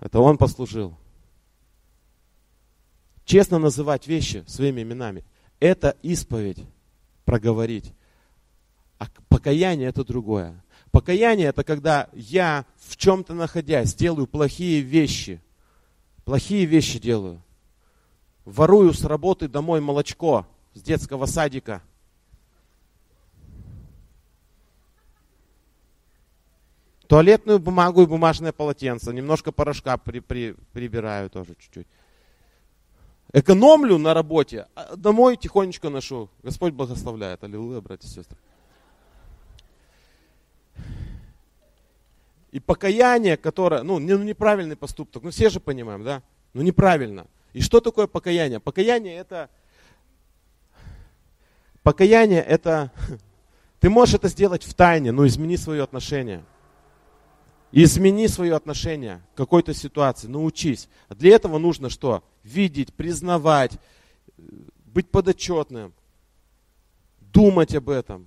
Это он послужил. Честно называть вещи своими именами. Это исповедь проговорить. А покаяние это другое. Покаяние это когда я в чем-то находясь делаю плохие вещи. Плохие вещи делаю. Ворую с работы домой молочко с детского садика. Туалетную бумагу и бумажное полотенце. Немножко порошка при, при, прибираю тоже чуть-чуть. Экономлю на работе, а домой тихонечко ношу. Господь благословляет. Аллилуйя, братья и сестры. И покаяние, которое, ну, ну, неправильный поступок, ну, все же понимаем, да? Ну, неправильно. И что такое покаяние? Покаяние это, покаяние это, ты можешь это сделать в тайне, но измени свое отношение. Измени свое отношение к какой-то ситуации, научись. А для этого нужно что? Видеть, признавать, быть подотчетным, думать об этом.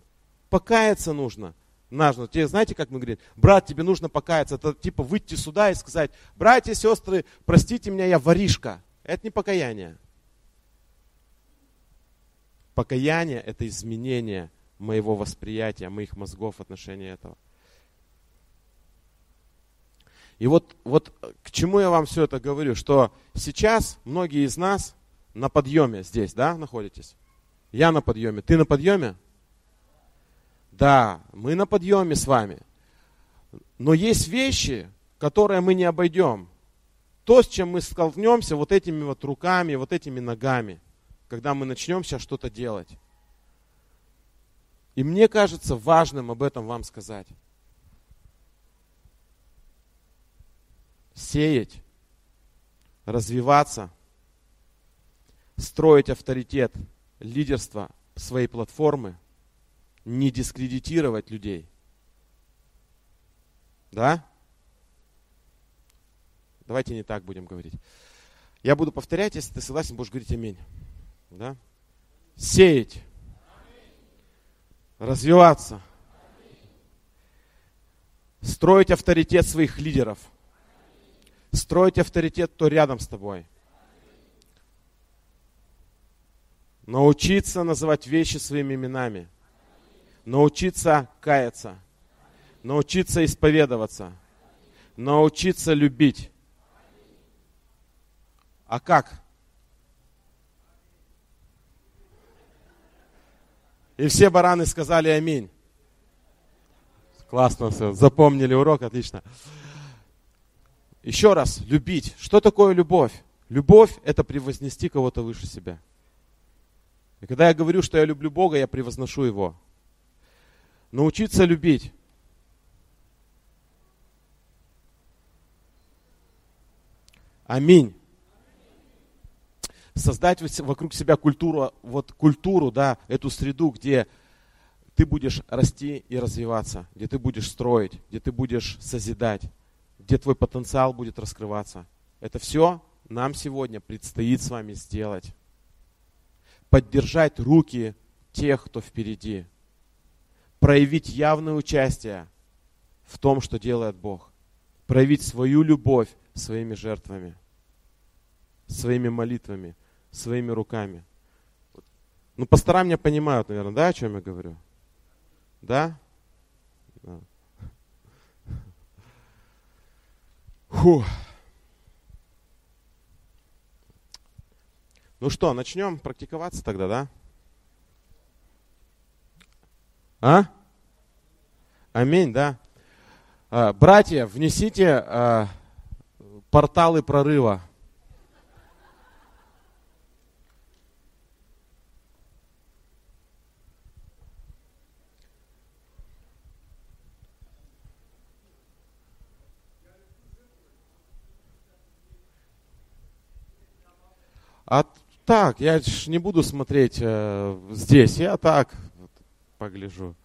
Покаяться нужно нужно. Тебе знаете, как мы говорим, брат, тебе нужно покаяться. Это типа выйти сюда и сказать, братья, сестры, простите меня, я воришка. Это не покаяние. Покаяние – это изменение моего восприятия, моих мозгов в отношении этого. И вот, вот к чему я вам все это говорю, что сейчас многие из нас на подъеме здесь, да, находитесь? Я на подъеме, ты на подъеме? Да, мы на подъеме с вами. Но есть вещи, которые мы не обойдем. То, с чем мы столкнемся вот этими вот руками, вот этими ногами, когда мы начнем сейчас что-то делать. И мне кажется важным об этом вам сказать. Сеять, развиваться, строить авторитет, лидерство своей платформы – не дискредитировать людей. Да? Давайте не так будем говорить. Я буду повторять, если ты согласен, будешь говорить аминь. Да? Сеять. Развиваться. Строить авторитет своих лидеров. Строить авторитет, кто рядом с тобой. Научиться называть вещи своими именами научиться каяться, научиться исповедоваться, научиться любить. А как? И все бараны сказали аминь. Классно все. Запомнили урок, отлично. Еще раз, любить. Что такое любовь? Любовь – это превознести кого-то выше себя. И когда я говорю, что я люблю Бога, я превозношу Его. Научиться любить. Аминь. Создать вокруг себя культуру, вот культуру, да, эту среду, где ты будешь расти и развиваться, где ты будешь строить, где ты будешь созидать, где твой потенциал будет раскрываться. Это все нам сегодня предстоит с вами сделать. Поддержать руки тех, кто впереди. Проявить явное участие в том, что делает Бог. Проявить свою любовь своими жертвами, своими молитвами, своими руками. Ну, пастора меня понимают, наверное, да, о чем я говорю? Да? да. Фу. Ну что, начнем практиковаться тогда, да? А? Аминь, да. А, братья, внесите а, порталы прорыва. А так, я ж не буду смотреть э, здесь, я так погляжу.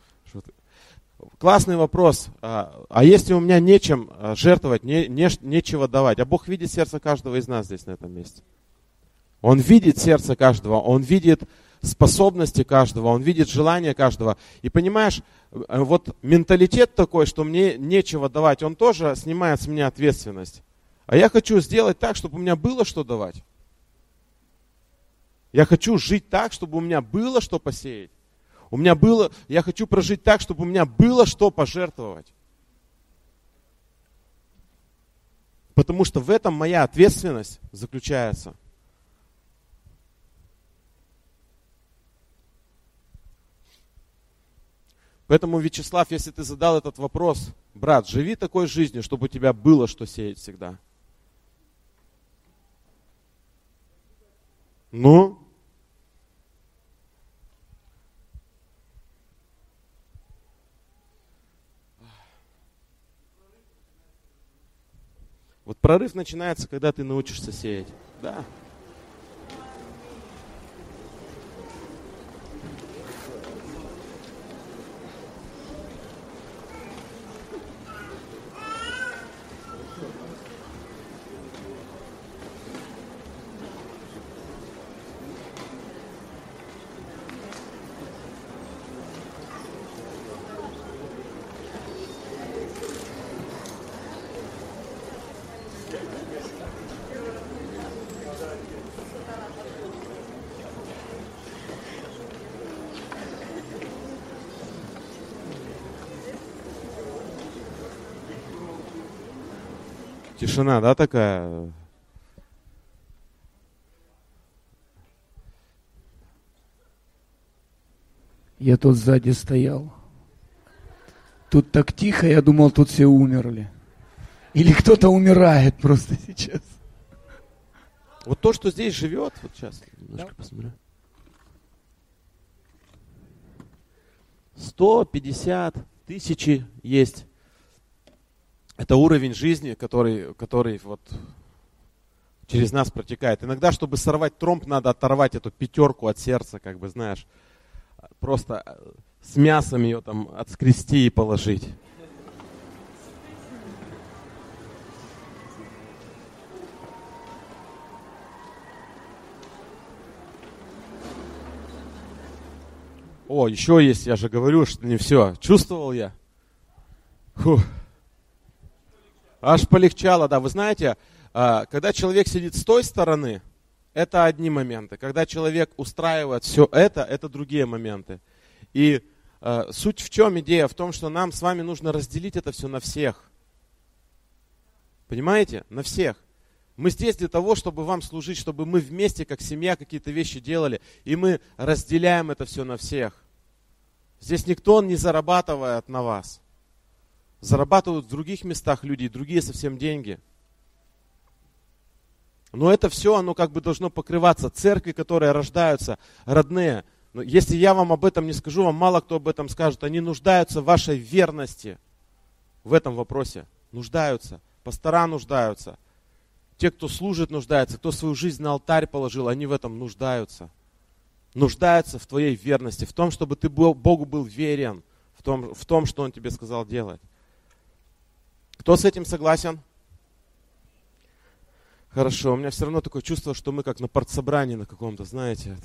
Классный вопрос. А, а если у меня нечем э, жертвовать, не, не, нечего давать? А Бог видит сердце каждого из нас здесь, на этом месте. Он видит сердце каждого, Он видит способности каждого, Он видит желания каждого. И понимаешь, э, вот менталитет такой, что мне нечего давать, он тоже снимает с меня ответственность. А я хочу сделать так, чтобы у меня было что давать. Я хочу жить так, чтобы у меня было что посеять. У меня было, я хочу прожить так, чтобы у меня было что пожертвовать. Потому что в этом моя ответственность заключается. Поэтому, Вячеслав, если ты задал этот вопрос, брат, живи такой жизнью, чтобы у тебя было что сеять всегда. Ну? Вот прорыв начинается, когда ты научишься сеять. Да. Тишина, да, такая? Я тут сзади стоял. Тут так тихо, я думал, тут все умерли. Или кто-то умирает просто сейчас. Вот то, что здесь живет, вот сейчас немножко да. посмотрю. 150 тысячи есть это уровень жизни, который, который вот через нас протекает. Иногда, чтобы сорвать тромб, надо оторвать эту пятерку от сердца, как бы, знаешь, просто э, с мясом ее там отскрести и положить. О, еще есть, я же говорю, что не все. Чувствовал я? Фух. Аж полегчало, да. Вы знаете, а, когда человек сидит с той стороны, это одни моменты. Когда человек устраивает все это, это другие моменты. И а, суть в чем идея? В том, что нам с вами нужно разделить это все на всех. Понимаете? На всех. Мы здесь для того, чтобы вам служить, чтобы мы вместе, как семья, какие-то вещи делали. И мы разделяем это все на всех. Здесь никто не зарабатывает на вас. Зарабатывают в других местах люди, другие совсем деньги. Но это все, оно как бы должно покрываться. Церкви, которые рождаются, родные. Но если я вам об этом не скажу, вам мало кто об этом скажет. Они нуждаются в вашей верности в этом вопросе. Нуждаются. Пастора нуждаются. Те, кто служит, нуждаются. Кто свою жизнь на алтарь положил, они в этом нуждаются. Нуждаются в твоей верности, в том, чтобы ты был, Богу был верен, в том, в том, что Он тебе сказал делать. Кто с этим согласен? Хорошо, у меня все равно такое чувство, что мы как на партсобрании на каком-то, знаете.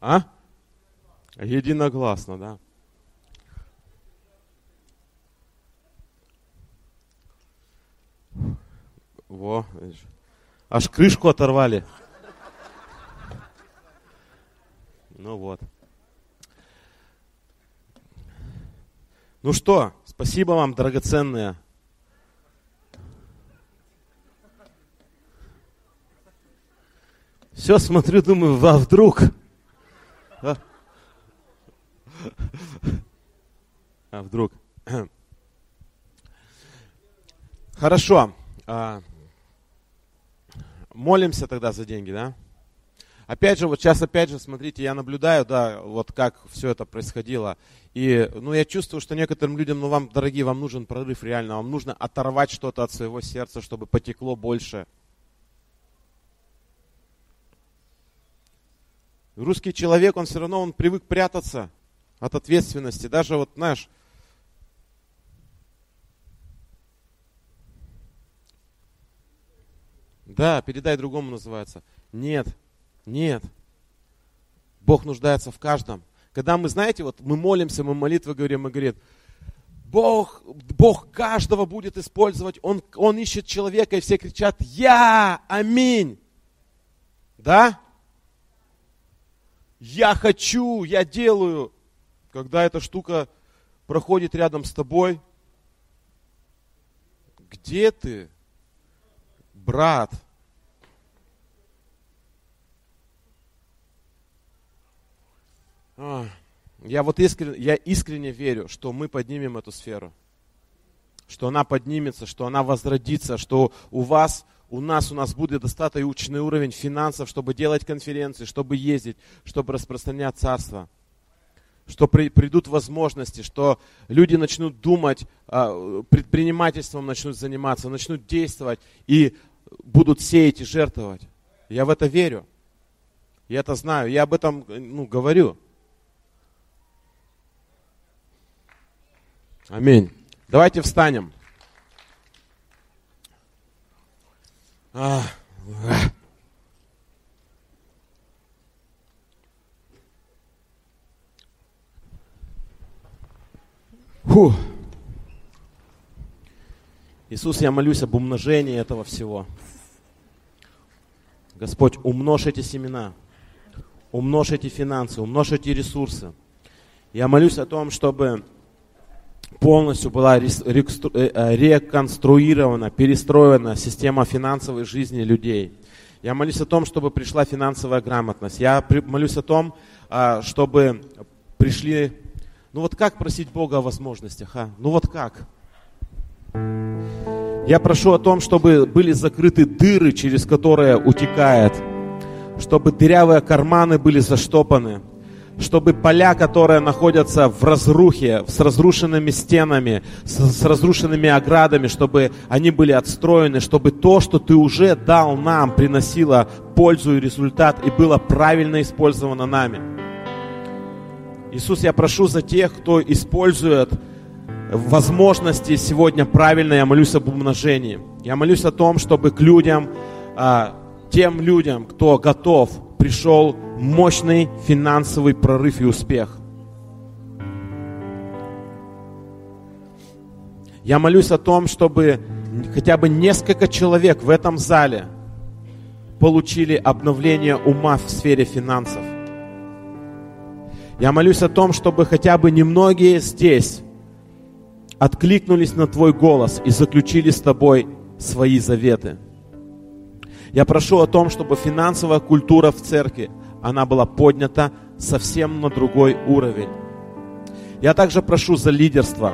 А? Единогласно, да. Во, аж крышку оторвали. Ну вот. Ну что, спасибо вам, драгоценные. Все смотрю, думаю, а вдруг? А, вдруг? Хорошо. А, молимся тогда за деньги, да? Опять же, вот сейчас опять же, смотрите, я наблюдаю, да, вот как все это происходило. И, ну, я чувствую, что некоторым людям, ну, вам, дорогие, вам нужен прорыв реально, вам нужно оторвать что-то от своего сердца, чтобы потекло больше. Русский человек, он все равно, он привык прятаться от ответственности. Даже вот, знаешь, да, передай другому называется. Нет, нет. Бог нуждается в каждом. Когда мы, знаете, вот мы молимся, мы молитвы говорим, мы говорим, Бог, Бог каждого будет использовать, Он, Он ищет человека, и все кричат, Я, аминь. Да? Я хочу, я делаю. Когда эта штука проходит рядом с тобой, где ты, брат? Я вот искренне, я искренне верю, что мы поднимем эту сферу. Что она поднимется, что она возродится, что у вас, у нас, у нас будет достаточный уровень финансов, чтобы делать конференции, чтобы ездить, чтобы распространять царство. Что при, придут возможности, что люди начнут думать, а, предпринимательством начнут заниматься, начнут действовать и будут сеять и жертвовать. Я в это верю. Я это знаю. Я об этом ну, говорю. Аминь. Давайте встанем. А, Фу. Иисус, я молюсь об умножении этого всего. Господь, умножь эти семена, умножь эти финансы, умножь эти ресурсы. Я молюсь о том, чтобы полностью была э, э, реконструирована, перестроена система финансовой жизни людей. Я молюсь о том, чтобы пришла финансовая грамотность. Я молюсь о том, а, чтобы пришли... Ну вот как просить Бога о возможностях, а? Ну вот как? Я прошу о том, чтобы были закрыты дыры, через которые утекает, чтобы дырявые карманы были заштопаны, чтобы поля, которые находятся в разрухе, с разрушенными стенами, с, с разрушенными оградами, чтобы они были отстроены, чтобы то, что ты уже дал нам, приносило пользу и результат и было правильно использовано нами. Иисус, я прошу за тех, кто использует возможности сегодня правильно, я молюсь об умножении. Я молюсь о том, чтобы к людям, а, тем людям, кто готов пришел мощный финансовый прорыв и успех. Я молюсь о том, чтобы хотя бы несколько человек в этом зале получили обновление ума в сфере финансов. Я молюсь о том, чтобы хотя бы немногие здесь откликнулись на Твой голос и заключили с Тобой свои заветы. Я прошу о том, чтобы финансовая культура в церкви, она была поднята совсем на другой уровень. Я также прошу за лидерство.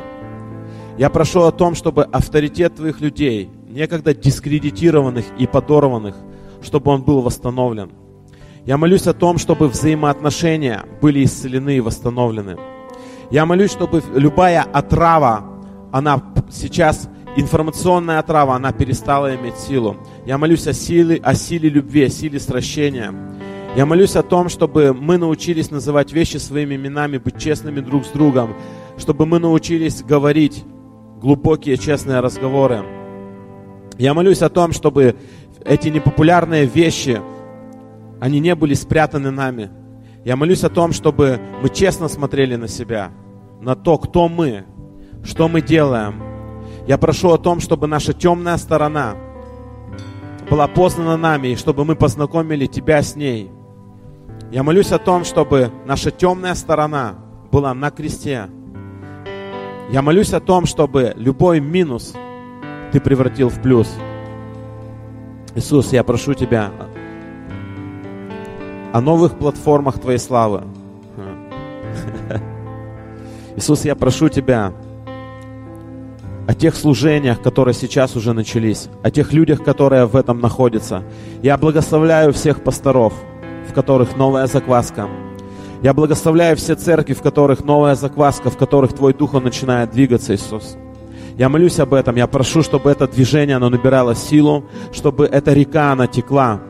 Я прошу о том, чтобы авторитет Твоих людей, некогда дискредитированных и подорванных, чтобы он был восстановлен. Я молюсь о том, чтобы взаимоотношения были исцелены и восстановлены. Я молюсь, чтобы любая отрава, она сейчас, информационная отрава, она перестала иметь силу. Я молюсь о силе, о силе любви, о силе сращения. Я молюсь о том, чтобы мы научились называть вещи своими именами, быть честными друг с другом, чтобы мы научились говорить глубокие, честные разговоры. Я молюсь о том, чтобы эти непопулярные вещи, они не были спрятаны нами. Я молюсь о том, чтобы мы честно смотрели на себя, на то, кто мы, что мы делаем. Я прошу о том, чтобы наша темная сторона была познана нами, и чтобы мы познакомили тебя с ней. Я молюсь о том, чтобы наша темная сторона была на кресте. Я молюсь о том, чтобы любой минус ты превратил в плюс. Иисус, я прошу Тебя о новых платформах Твоей славы. Иисус, я прошу Тебя о тех служениях, которые сейчас уже начались, о тех людях, которые в этом находятся. Я благословляю всех пасторов, в которых новая закваска. Я благословляю все церкви, в которых новая закваска, в которых Твой Дух он начинает двигаться, Иисус. Я молюсь об этом, я прошу, чтобы это движение, оно набирало силу, чтобы эта река, она текла.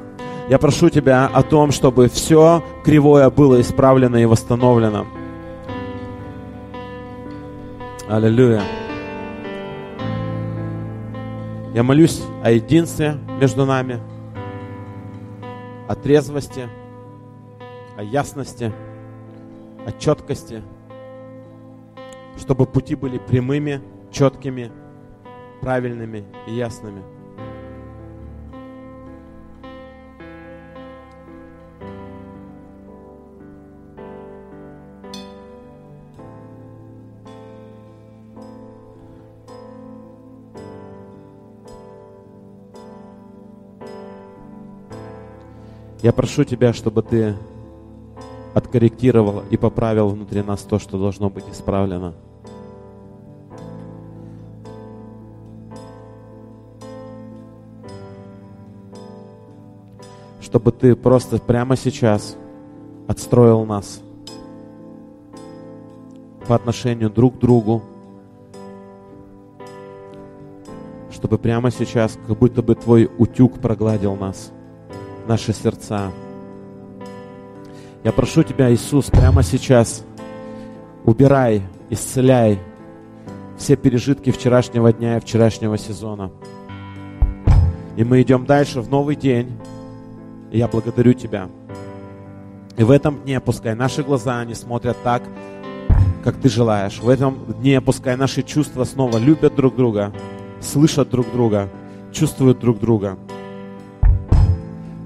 Я прошу Тебя о том, чтобы все кривое было исправлено и восстановлено. Аллилуйя. Я молюсь о единстве между нами, о трезвости, о ясности, о четкости, чтобы пути были прямыми, четкими, правильными и ясными. Я прошу Тебя, чтобы Ты откорректировал и поправил внутри нас то, что должно быть исправлено. чтобы ты просто прямо сейчас отстроил нас по отношению друг к другу, чтобы прямо сейчас, как будто бы твой утюг прогладил нас, наши сердца. Я прошу тебя, Иисус, прямо сейчас убирай, исцеляй все пережитки вчерашнего дня и вчерашнего сезона. И мы идем дальше в новый день, и я благодарю Тебя. И в этом дне пускай наши глаза, они смотрят так, как Ты желаешь. В этом дне пускай наши чувства снова любят друг друга, слышат друг друга, чувствуют друг друга.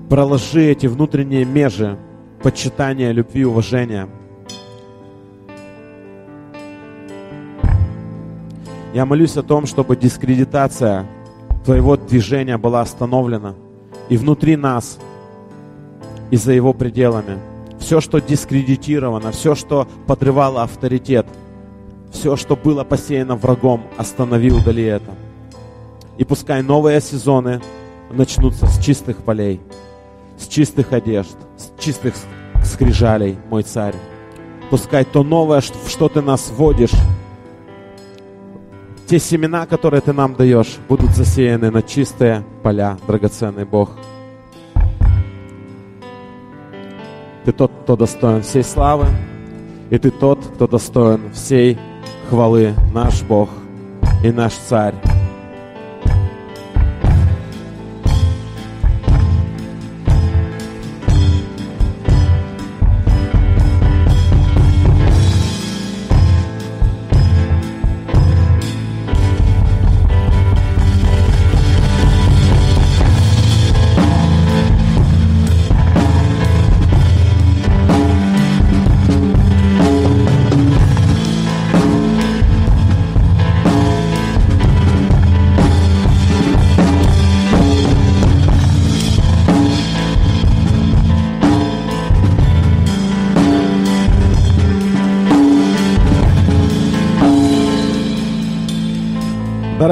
Проложи эти внутренние межи почитания, любви, уважения. Я молюсь о том, чтобы дискредитация Твоего движения была остановлена. И внутри нас и за его пределами. Все, что дискредитировано, все, что подрывало авторитет, все, что было посеяно врагом, останови, удали это. И пускай новые сезоны начнутся с чистых полей, с чистых одежд, с чистых скрижалей, мой царь. Пускай то новое, в что ты нас вводишь, те семена, которые ты нам даешь, будут засеяны на чистые поля, драгоценный Бог. Ты тот, кто достоин всей славы, и Ты тот, кто достоин всей хвалы, наш Бог и наш Царь.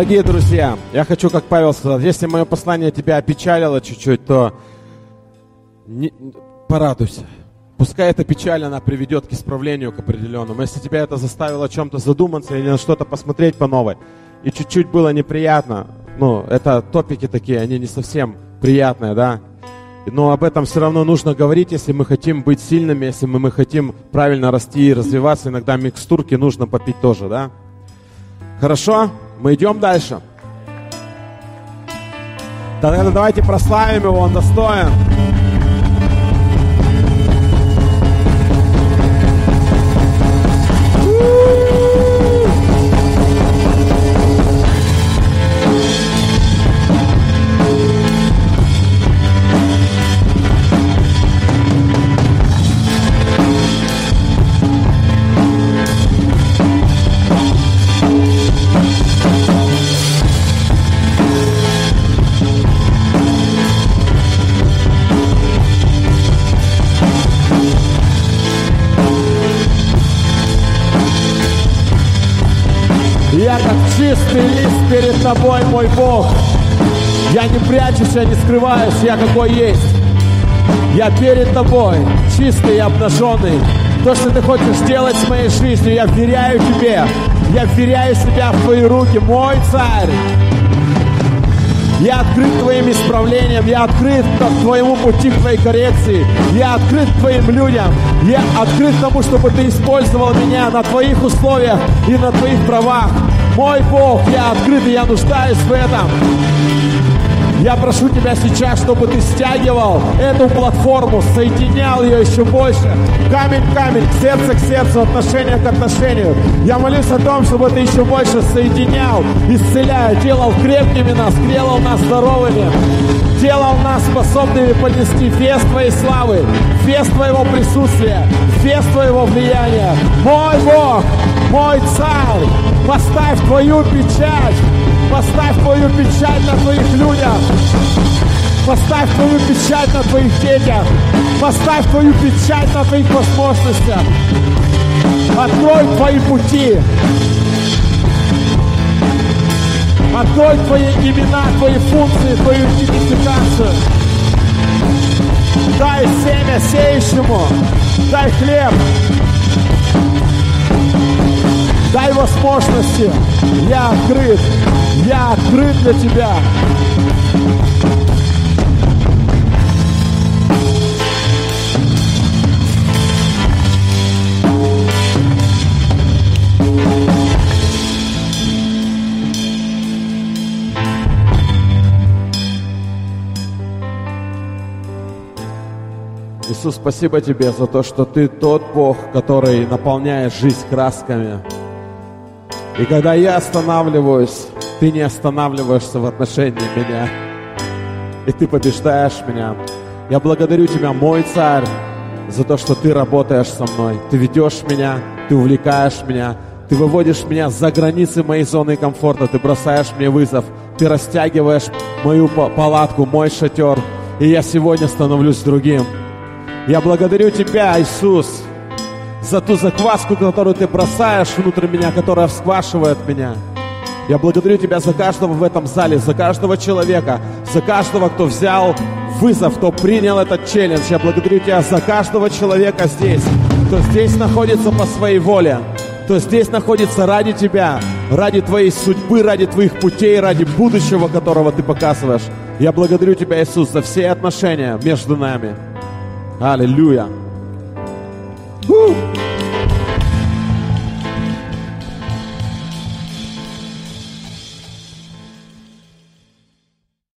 Дорогие друзья, я хочу, как Павел сказал, если мое послание тебя опечалило чуть-чуть, то не, порадуйся. Пускай эта печаль, она приведет к исправлению, к определенному. Если тебя это заставило о чем-то задуматься или на что-то посмотреть по новой, и чуть-чуть было неприятно, ну, это топики такие, они не совсем приятные, да, но об этом все равно нужно говорить, если мы хотим быть сильными, если мы, мы хотим правильно расти и развиваться. Иногда микстурки нужно попить тоже, да? Хорошо? Мы идем дальше. Тогда давайте прославим его, он достоин. Чистый лист перед тобой, мой Бог. Я не прячусь, я не скрываюсь, я какой есть. Я перед тобой, чистый и обнаженный. То, что ты хочешь сделать с моей жизнью, я вверяю тебе. Я вверяю себя в твои руки, мой царь. Я открыт твоим исправлением, я открыт к твоему пути, к твоей коррекции. Я открыт твоим людям. Я открыт тому, чтобы ты использовал меня на твоих условиях и на твоих правах. Мой Бог, я открыт, и я нуждаюсь в этом. Я прошу тебя сейчас, чтобы ты стягивал эту платформу, соединял ее еще больше. Камень к камень, сердце к сердцу, отношение к отношению. Я молюсь о том, чтобы ты еще больше соединял, исцеляя, делал крепкими нас, делал нас здоровыми, делал нас способными понести вес Твоей славы, вес Твоего присутствия, вес Твоего влияния. Мой Бог, мой Царь, поставь Твою печать Поставь твою печать на твоих людях. Поставь твою печать на твоих детях. Поставь твою печать на твоих возможностях. Открой твои пути. Открой твои имена, твои функции, твою идентификацию. Дай семя сеющему. Дай хлеб. Дай возможности. Я открыт. Я открыт для Тебя. Иисус, спасибо Тебе за то, что Ты тот Бог, который наполняет жизнь красками. И когда я останавливаюсь, ты не останавливаешься в отношении меня. И ты побеждаешь меня. Я благодарю тебя, мой царь, за то, что ты работаешь со мной. Ты ведешь меня, ты увлекаешь меня, ты выводишь меня за границы моей зоны комфорта, ты бросаешь мне вызов, ты растягиваешь мою палатку, мой шатер, и я сегодня становлюсь другим. Я благодарю Тебя, Иисус, за ту закваску, которую Ты бросаешь внутрь меня, которая всквашивает меня. Я благодарю Тебя за каждого в этом зале, за каждого человека, за каждого, кто взял вызов, кто принял этот челлендж. Я благодарю Тебя за каждого человека здесь, кто здесь находится по своей воле, кто здесь находится ради Тебя, ради Твоей судьбы, ради Твоих путей, ради будущего, которого Ты показываешь. Я благодарю Тебя, Иисус, за все отношения между нами. Аллилуйя. Woo!